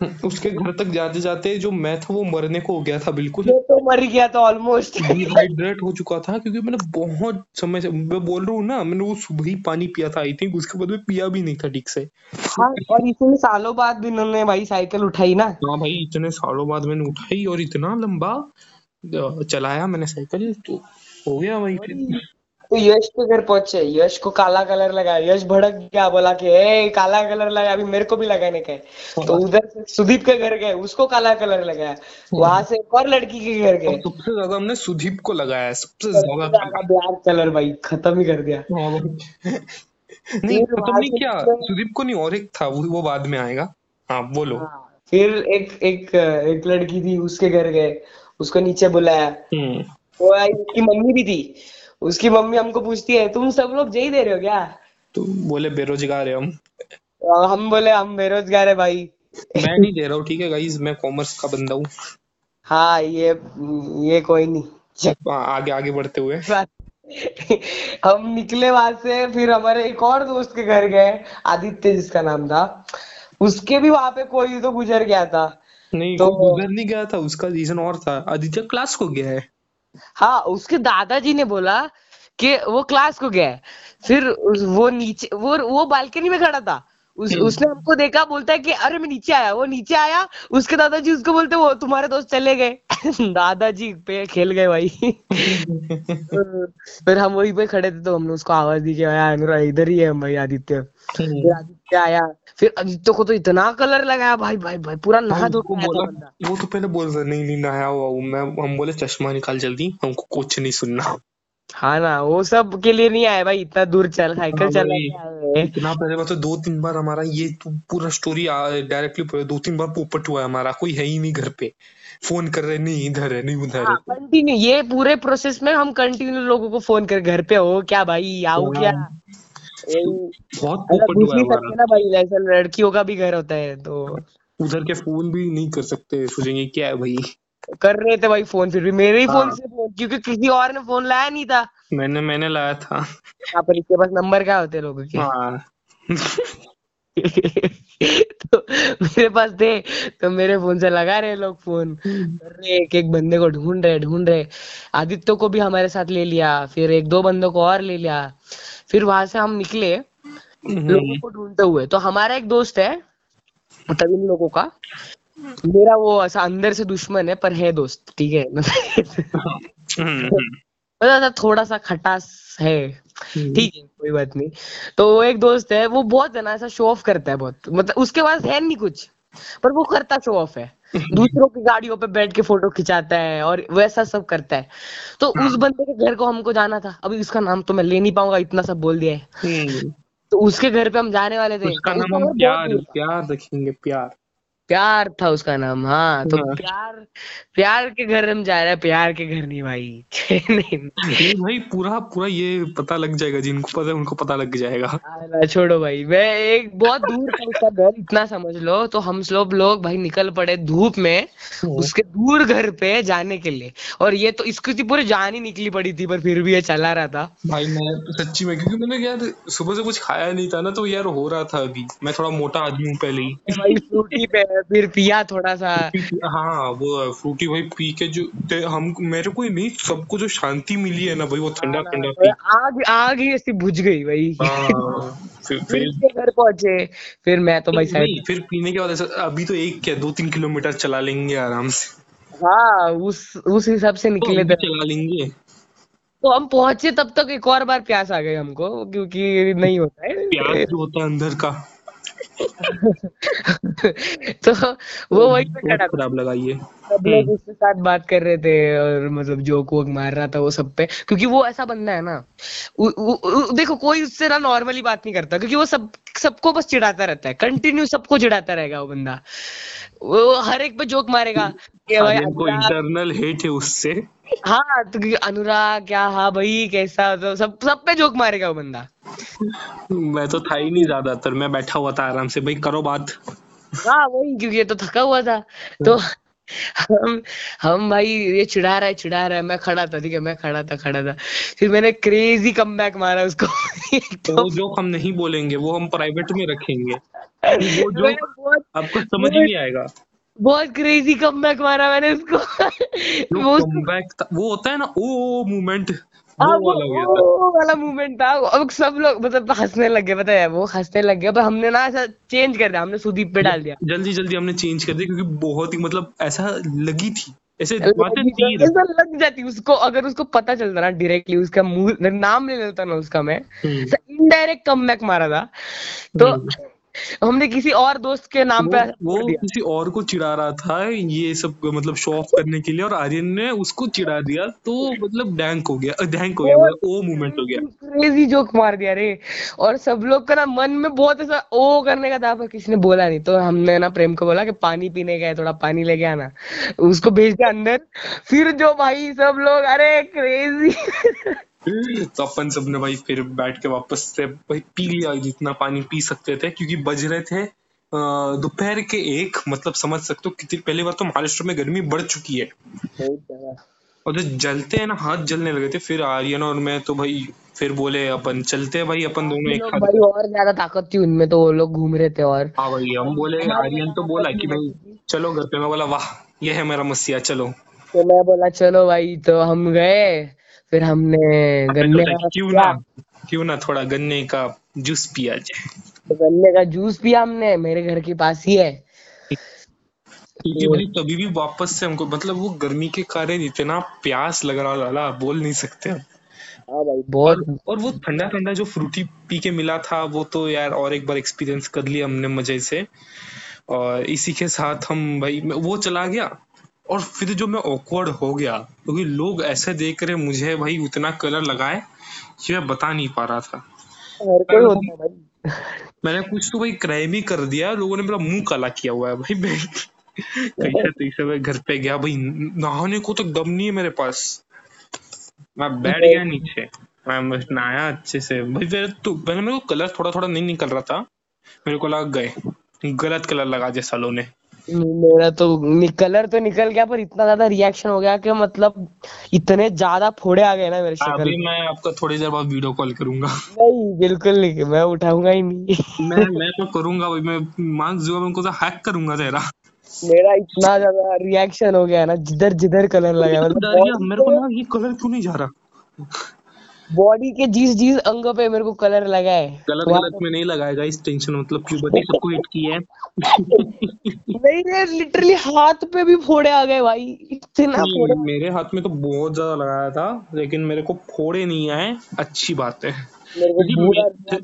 उसके घर तक जाते जाते जो मैं था वो मरने को हो गया था बिल्कुल। ये तो मर गया था ऑलमोस्ट डिहाइड्रेट हो चुका था क्योंकि मैंने बहुत समय से मैं बोल रहा हूँ ना मैंने वो सुबह ही पानी पिया था आई थिंक उसके बाद में पिया भी नहीं था ठीक से। हाँ और इतने सालों बाद भी इन्होंने भाई साइकिल उठाई ना। हाँ भाई इतने सालों बाद मैंने उठाई और इतना लंबा चलाया मैंने साइकिल तो हो गया भाई तो यश के घर पहुँचे यश को काला कलर लगाया यश भड़क गया बोला कि ए काला कलर लगा अभी मेरे को भी लगाने का है तो उधर से सुदीप के घर गए उसको काला कलर लगाया। वहाँ से एक और लड़की के घर गए। सबसे ज़्यादा हमने सुदीप को लगाया सबसे ज़्यादा। ब्लैक कलर भाई खत्म ही कर दिया। हाँ नहीं खत्म नहीं किया सुदीप को नहीं और एक था वो वो बाद में आएगा। हाँ बोलो। हाँ, फिर एक एक एक लड़की थी उसके घर गए उसको नीचे बुलाया। हम्म। वो आई उसकी मम्मी भी थी। उसकी मम्मी हमको पूछती है तुम सब लोग जय दे रहे हो क्या? तुम बोले बेरोजगार है हम। हम बोले हम बेरोजगार है भाई. मैं नहीं दे रहा हूँ ठीक है गाइस मैं कॉमर्स का बंदा हूँ। हाँ ये ये कोई नहीं। हाँ, आगे आगे बढ़ते हुए। हम निकले वहाँ से फिर हमारे एक और दोस्त के घर गए आदित्य जिसका नाम था। उसके भी वहाँ पे कोई तो गुजर गया था। नहीं तो- गुजर नहीं गया था उसका रीजन और था। आदित्य क्लास को गया है। हाँ उसके दादाजी ने बोला कि वो क्लास को गया है। फिर वो नीचे वो वो बालकनी में खड़ा था। उस, उसने हमको देखा बोलता है कि अरे मैं नीचे आया वो नीचे आया उसके दादाजी उसको बोलते वो तुम्हारे दोस्त चले गए। दादाजी पे खेल गए भाई। फिर हम वहीं पे खड़े थे तो हमने उसको आवाज़ दी कि भाई अनुराग इधर ही है हम भाई आदित्य। फिर आदित्य आया फिर आदित्य को तो इतना कलर लगाया भाई भाई भाई पूरा नहा धो के बोला वो तो पहले बोल रहा नहीं नहीं नहाया हुआ हूँ मैं हम बोले चश्मा निकाल जल्दी हमको कुछ नहीं सुनना। हाँ ना वो सब के लिए नहीं आया भाई इतना दूर चल साइकिल हाँ चला हैं। इतना पहले बात तो दो तीन बार हमारा ये तो पूरा स्टोरी डायरेक्टली दो तीन बार पोपट हुआ है हमारा कोई है ही नहीं घर पे। फ़ोन कर रहे नहीं इधर है नहीं उधर है हाँ। कंटिन्यू ये पूरे प्रोसेस में हम कंटिन्यू लोगों को फ़ोन कर घर पे हो क्या भाई आओ क्या? यही बहुत है ना भाई लड़कियों का भी घर होता है तो उधर के फ़ोन भी नहीं कर सकते सोचेंगे क्या है भाई। कर रहे थे भाई फ़ोन फिर भी मेरे ही फ़ोन हाँ। से फ़ोन क्योंकि किसी और ने फ़ोन लाया नहीं था। मैंने मैंने लाया था। यहाँ पर इसके पास नंबर क्या होते हैं लोगों के? हाँ। तो मेरे पास थे तो मेरे फ़ोन से लगा रहे लोग फ़ोन। कर रहे एक एक बंदे को ढूंढ रहे ढूंढ रहे। आदित्य को भी हमारे साथ ले लिया फिर एक दो बंदों को और ले लिया। फिर वहाँ से हम निकले लोगों को ढूंढते हुए। तो हमारा एक दोस्त है मतलब इन लोगों का। मेरा वो ऐसा अंदर से दुश्मन है पर है दोस्त ठीक है? हम्म, मतलब ऐसा थोड़ा सा खटास है। ठीक है कोई बात नहीं। तो वो एक दोस्त है वो बहुत है ना ऐसा शो ऑफ़ करता है बहुत। मतलब उसके पास है नहीं कुछ पर वो करता शो ऑफ़ है। दूसरों की गाड़ियों पे बैठ के फ़ोटो खिंचाता है और वैसा सब करता है। तो हाँ। उस बंदे के घर को हमको जाना था। अभी उसका नाम तो मैं ले नहीं पाऊँगा इतना सब बोल दिया है। हम्म। तो उसके घर पे हम जाने वाले थे। उसका तो नाम हम प्यार प्यार रखेंगे प्यार। प्यार था उसका नाम हाँ तो हाँ। प्यार प्यार के घर हम जा रहे हैं प्यार के घर नहीं भाई। नहीं भाई पूरा पूरा ये पता लग जाएगा जिनको पता है उनको पता लग जाएगा। अरे छोड़ो भाई मैं एक बहुत दूर था उसका घर इतना समझ लो तो हम सब लोग भाई निकल पड़े धूप में उसके दूर घर पे जाने के लिए। और ये तो इसकी तो पूरी जान ही निकली पड़ी थी पर फिर भी ये चला रहा था। भाई मैं सच्ची में क्योंकि मैंने यार सुबह से कुछ खाया नहीं था ना तो यार हो रहा था अभी। मैं थोड़ा मोटा आदमी हूँ पहले ही। भाई फ्रूटी पे फिर पिया थोड़ा सा हाँ वो फ्रूटी भाई पी के जो हम मेरे को ही नहीं सबको जो शांति मिली है ना भाई वो ठंडा ठंडा पी। आग आग ही ऐसी बुझ गई भाई। हाँ फिर फिर घर पहुँचे फिर मैं तो भाई साइड फिर पीने के बाद ऐसा अभी तो एक क्या दो तीन किलोमीटर चला लेंगे आराम से। हाँ उस उस हिसाब से तो निकले थे। चला लेंगे। तो हम पहुँचे तब तक एक और बार प्यास आ गई हमको क्योंकि नहीं होता है। प्यार जो होता है अंदर का। तो वो वही पे खड़ा खराब लगा ये। सब लोग उसके साथ बात कर रहे थे और मतलब जोक वोक मार रहा था वो सब पे। क्योंकि वो ऐसा बंदा है ना उ, उ, उ, देखो कोई उससे ना नॉर्मली बात नहीं करता क्योंकि वो सब सबको बस चिढ़ाता रहता है। कंटिन्यू सबको चिढ़ाता रहेगा वो बंदा। वो हर एक पे जोक मारेगा। कि इंटरनल हेट है उससे। हाँ तो अनुराग क्या हाँ भाई कैसा तो सब सब पे जोक मारेगा वो बंदा। मैं तो था ही नहीं ज़्यादातर मैं बैठा हुआ था आराम से भाई करो बात। हाँ वही क्योंकि ये तो थका हुआ था। तो हम हम भाई ये चिढ़ा रहा है चिढ़ा रहा है मैं खड़ा था ठीक है मैं खड़ा था खड़ा था। फिर मैंने क्रेजी कमबैक मारा उसको। तो वो जोक हम नहीं बोलेंगे वो हम प्राइवेट में रखेंगे। वो जोक आपको समझ ही नहीं आएगा। बहुत क्रेजी कमबैक मारा मैंने उसको। वो कमबैक वो होता है ना ओ मूवमेंट हाँ, वो वाला वाला मूवमेंट था। अब सब लोग मतलब हंसने लग गए पता है वो हंसने लग गए। पर हमने ना ऐसा चेंज कर दिया हमने सुदीप पे डाल दिया। जल्दी जल्दी हमने चेंज कर दिया क्योंकि बहुत ही मतलब ऐसा लगी थी। ऐसे ऐसा लग जाती उसको अगर उसको पता चलता ना डायरेक्टली उसका नाम ले लेता ना उसका मैं। हम्म। इनडायरेक्ट कमबैक मारा था। तो हमने किसी और दोस्त के नाम पे वो, किसी और को चिढ़ा रहा था ये सब मतलब शो ऑफ़ करने के लिए और आर्यन ने उसको चिढ़ा दिया तो मतलब डैंक हो गया डैंक हो गया मतलब ओ मूवमेंट हो गया। क्रेजी जोक मार दिया रे। और सब लोग का ना मन में बहुत ऐसा ओ करने का था पर किसी ने बोला नहीं तो हमने ना प्रेम को बोला कि पानी पीने गए थोड़ा पानी लेके आना। उसको भेज दिया अंदर। फिर जो भाई सब लोग अरे क्रेजी तो अपन सबने भाई फिर बैठ के वापस से भाई पी लिया जितना पानी पी सकते थे क्योंकि बज रहे थे दोपहर के एक मतलब समझ सकते हो कितनी पहली बार तो महाराष्ट्र में गर्मी बढ़ चुकी है। और जो जलते हैं ना हाथ जलने लगे थे फिर आर्यन और मैं तो भाई फिर बोले अपन चलते हैं भाई अपन दोनों एक साथ। भाई और ज़्यादा ताकत थी उनमें तो वो लोग घूम रहे थे और। हाँ भाई हम बोले आर्यन तो बोला कि भाई चलो घर पे मैं बोला वाह ये है मेरा मसीहा चलो। तो मैं बोला चलो भाई तो हम गए। फिर हमने गन्ने का क्यों ना क्यों ना थोड़ा गन्ने का जूस पिया जाए। तो गन्ने का जूस पिया हमने मेरे घर के पास ही है। क्योंकि भाई कभी भी वापस से हमको मतलब वो गर्मी के कारण इतना प्यास लग रहा था बोल नहीं सकते हम। हाँ भाई और और वो ठंडा ठंडा जो फ्रूटी पी के मिला था वो तो यार और एक बार एक्सपीरियंस कर लिया हमने मज़े से। और इसी के साथ हम भाई वो चला गया। और फिर जो मैं ऑकवर्ड हो गया क्योंकि लोग ऐसे देख रहे मुझे भाई उतना कलर लगाए कि मैं बता नहीं पा रहा था। मैंने कुछ तो भाई क्राइम ही कर दिया लोगों ने मेरा मुँह काला किया हुआ है भाई मैं कैसे तैसे मैं घर पे गया भाई नहाने को तो दम नहीं है मेरे पास। मैं बैठ गया नीचे मैं बस नहाया अच्छे से। भाई फिर तो पहले मेरे को कलर थोड़ा थोड़ा नहीं निकल रहा था मेरे को लगा गए गलत कलर लगा दिया सालों ने। मेरा तो कलर तो निकल गया पर इतना ज़्यादा रिएक्शन हो गया कि मतलब इतने ज़्यादा फोड़े आ गए ना मेरे शक्ल। अभी मैं आपका थोड़ी देर बाद वीडियो कॉल करूँगा। नहीं बिल्कुल नहीं मैं उठाऊँगा ही नहीं। मैं मैं तो करूँगा भाई मैं मार्क्स जो मैं उनको तो हैक करूँगा तेरा। मेरा इतना ज़्यादा रिएक्शन हो गया ना जिधर जिधर कलर लगा मतलब मेरे को लगा ये कलर क्यों नहीं जा रहा? बॉडी के जिस जिस अंग पे मेरे को कलर लगा है। गलत वहाँ गलत में नहीं लगाएगा इस टेंशन मतलब प्यूबर्टी सबको हिट की है। नहीं यार लिटरली हाथ पे भी फोड़े आ गए भाई। इतना फोड़े मेरे हाथ में तो बहुत ज़्यादा लगाया था लेकिन मेरे को फोड़े नहीं आए। अच्छी बात है। मेरे को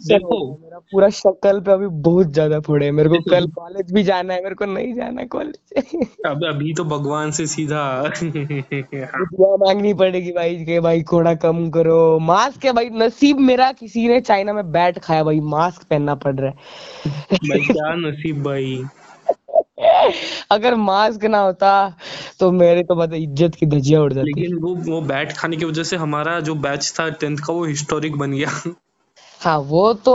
देखो मेरा पूरा शक्ल पे अभी बहुत ज़्यादा फोड़े हैं। मेरे को कल कॉलेज भी जाना है मेरे को नहीं जाना कॉलेज। अब अभी तो भगवान से सीधा। दुआ मांगनी पड़ेगी भाई कि भाई थोड़ा कम करो। मास्क है भाई नसीब मेरा किसी ने चाइना में बैट खाया भाई मास्क पहनना पड़ रहा है। भाई क्या नसीब भाई। अगर मास्क ना होता तो मेरे तो मतलब इज़्ज़त की धज्जियाँ उड़ जाती। लेकिन वो वो बैट खाने की वजह से हमारा जो बैच था टेंथ का वो हिस्टोरिक बन गया। हाँ वो तो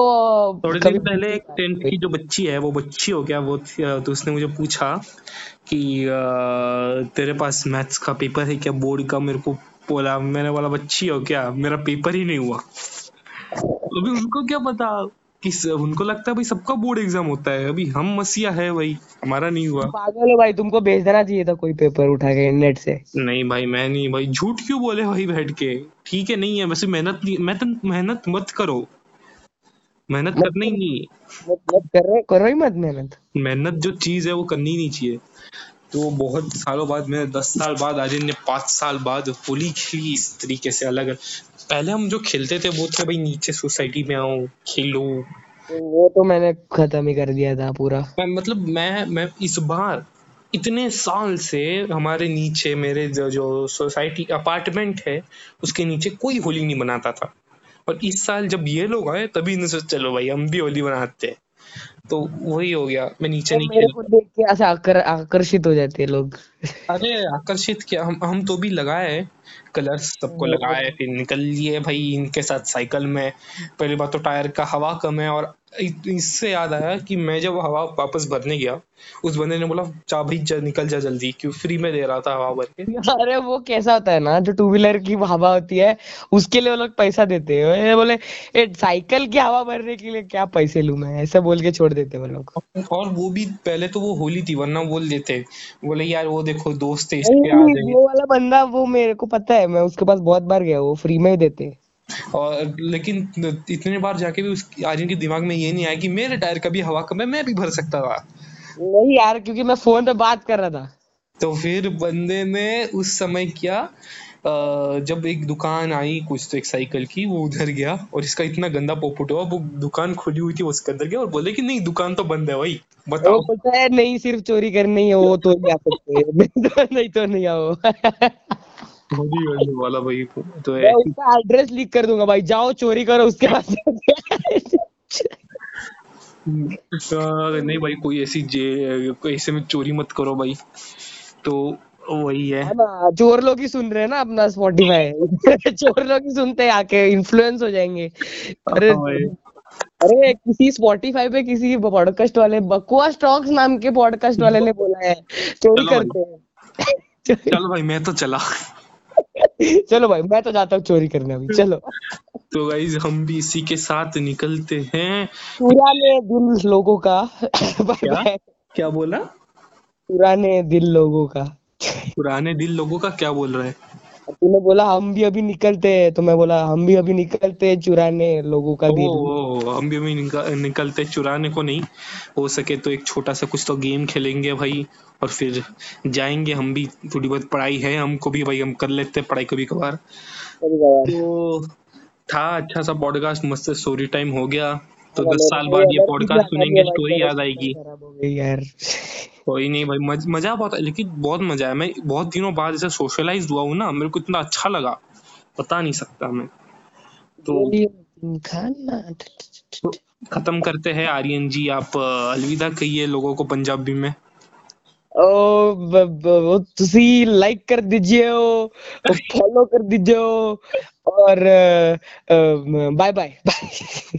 थोड़े दिन पहले एक टेंथ की जो बच्ची है वो बच्ची हो गया वो तो उसने मुझे पूछा कि तेरे पास मैथ्स का पेपर है क्या? बोर्ड का मेरे को बोला मैंने बोला बच्ची हो क्या? मेरा पेपर ही नहीं हुआ। अभी उनको क्या पता? किस उनको लगता है भाई सबका बोर्ड एग्ज़ाम होता है। अभी हम मसीहा है भाई हमारा नहीं हुआ। पागल हो भाई तुमको भेज देना चाहिए था कोई पेपर उठा के नेट से। नहीं भाई मैं नहीं भाई झूठ क्यों बोले भाई बैठ के? ठीक है नहीं है वैसे मेहनत नहीं मैं तो मेहनत मत करो। मेहनत करनी ही नहीं। मत मत कर रहे करो ही मत मेहनत। मेहनत जो चीज़ है वो करनी नहीं चाहिए। तो बहुत सालों बाद मैंने दस साल बाद आर्यन ने पाँच साल बाद होली खेली इस तरीके से अलग। पहले हम जो खेलते थे वो थे भाई नीचे सोसाइटी में आओ खेलो। वो तो मैंने खत्म ही कर दिया था पूरा। मैं मतलब मैं मैं इस बार इतने साल से हमारे नीचे मेरे जो, जो सोसाइटी अपार्टमेंट है उसके नीचे कोई होली नहीं मनाता था। और इस साल जब ये लोग आए तभी इन्होंने सोचा चलो भाई हम भी होली मनाते हैं। तो वही हो गया मैं नीचे तो नहीं मेरे खेल को देख के ऐसे आकर आकर्षित हो जाते हैं लोग। अरे आकर्षित क्या? हम हम तो भी लगाए कलर सबको लगाए फिर निकल लिए भाई इनके साथ साइकिल में। पहली बात तो टायर का हवा कम है और इससे याद आया कि मैं जब हवा वापस भरने गया उस बंदे ने बोला चा भाई जा, निकल जा जल्दी क्यों फ्री में दे रहा था हवा भर के? अरे वो कैसा होता है ना जो टू व्हीलर की हवा होती है उसके लिए वो लोग पैसा देते हैं। बोले ए साइकिल की हवा भरने के लिए क्या पैसे लू मैं? ऐसा बोल के छोड़ देते वो लोग। और वो भी पहले तो वो होली थी वरना बोल देते बोले यार वो देखो दोस्त है इसके आ जाएँगे। वो वाला बंदा वो मेरे को पता है मैं उसके पास बहुत बार गया वो फ्री में ही देते। और लेकिन इतने बार जाके भी उस आर्यन के दिमाग में ये नहीं आया कि मेरे टायर का भी हवा कम है मैं भी भर सकता था। नहीं यार क्योंकि मैं फ़ोन पे बात कर रहा था। तो फिर बंदे ने उस समय किया जब एक दुकान आई कुछ तो एक साइकिल की वो उधर गया और इसका इतना गंदा पोपट हुआ वो दुकान खुली हुई थी उसके अंदर गया और बोले कि नहीं दुकान तो बंद है भाई बताओ। पता है नहीं सिर्फ़ चोरी करनी है वो तो नहीं आ सकते। नहीं तो नहीं तो नहीं आओ। वाला भाई तो एड्रेस लीक कर दूँगा भाई जाओ चोरी करो उसके पास नहीं भाई कोई ऐसी जे ऐसे में चोरी मत करो भाई। तो वही है। ना चोर लोग ही सुन रहे हैं ना अपना स्पॉटिफाई चोर लोग ही सुनते हैं आके इन्फ्लुएंस हो जाएँगे। अरे हाँ अरे किसी स्पॉटिफाई पे किसी पॉडकास्ट वाले बकवास टॉक्स नाम के पॉडकास्ट वाले ने बोला है। चोरी करते हैं। चलो भाई मैं तो चला। चलो भाई मैं तो जाता हूँ चोरी करने अभी। चलो। तो गाइज़ हम भी इसी के साथ निकलते हैं। पुराने दिल लोगों का। क्या? क्या बोला? पुराने दिल लोगों का। पुराने दिल लोगों का क्या बोल रहा है? तूने बोला हम भी अभी निकलते हैं। तो मैं बोला हम भी अभी निकलते हैं चुराने लोगों का दिल। ओ, हम भी अभी निकल, निकलते चुराने को नहीं। हो सके तो एक छोटा सा कुछ तो गेम खेलेंगे भाई और फिर जाएँगे हम भी। थोड़ी बहुत पढ़ाई है हमको भी भाई हम कर लेते हैं पढ़ाई कभी कभार तो था अच्छा सा पॉडकास्ट मस्त स्टोरी टाइम हो गया। तो हाँ, दस साल बाद ये पॉडकास्ट सुनेंगे स्टोरी याद आएगी। हो यार। कोई नहीं भाई मज, मजा बहुत लेकिन बहुत मजा है मैं बहुत दिनों बाद ऐसे सोशलाइज हुआ हूँ ना मेरे को इतना अच्छा लगा बता नहीं सकता मैं तो बोलिए खाना तो खत्म करते हैं आर्यन जी आप अ, अलविदा कहिए लोगों को पंजाबी में ओ ब- ब- वो ਤੁਸੀਂ ਲਾਈਕ ਕਰ दीजिए फॉलो कर दीजिए और बाय बाय बाय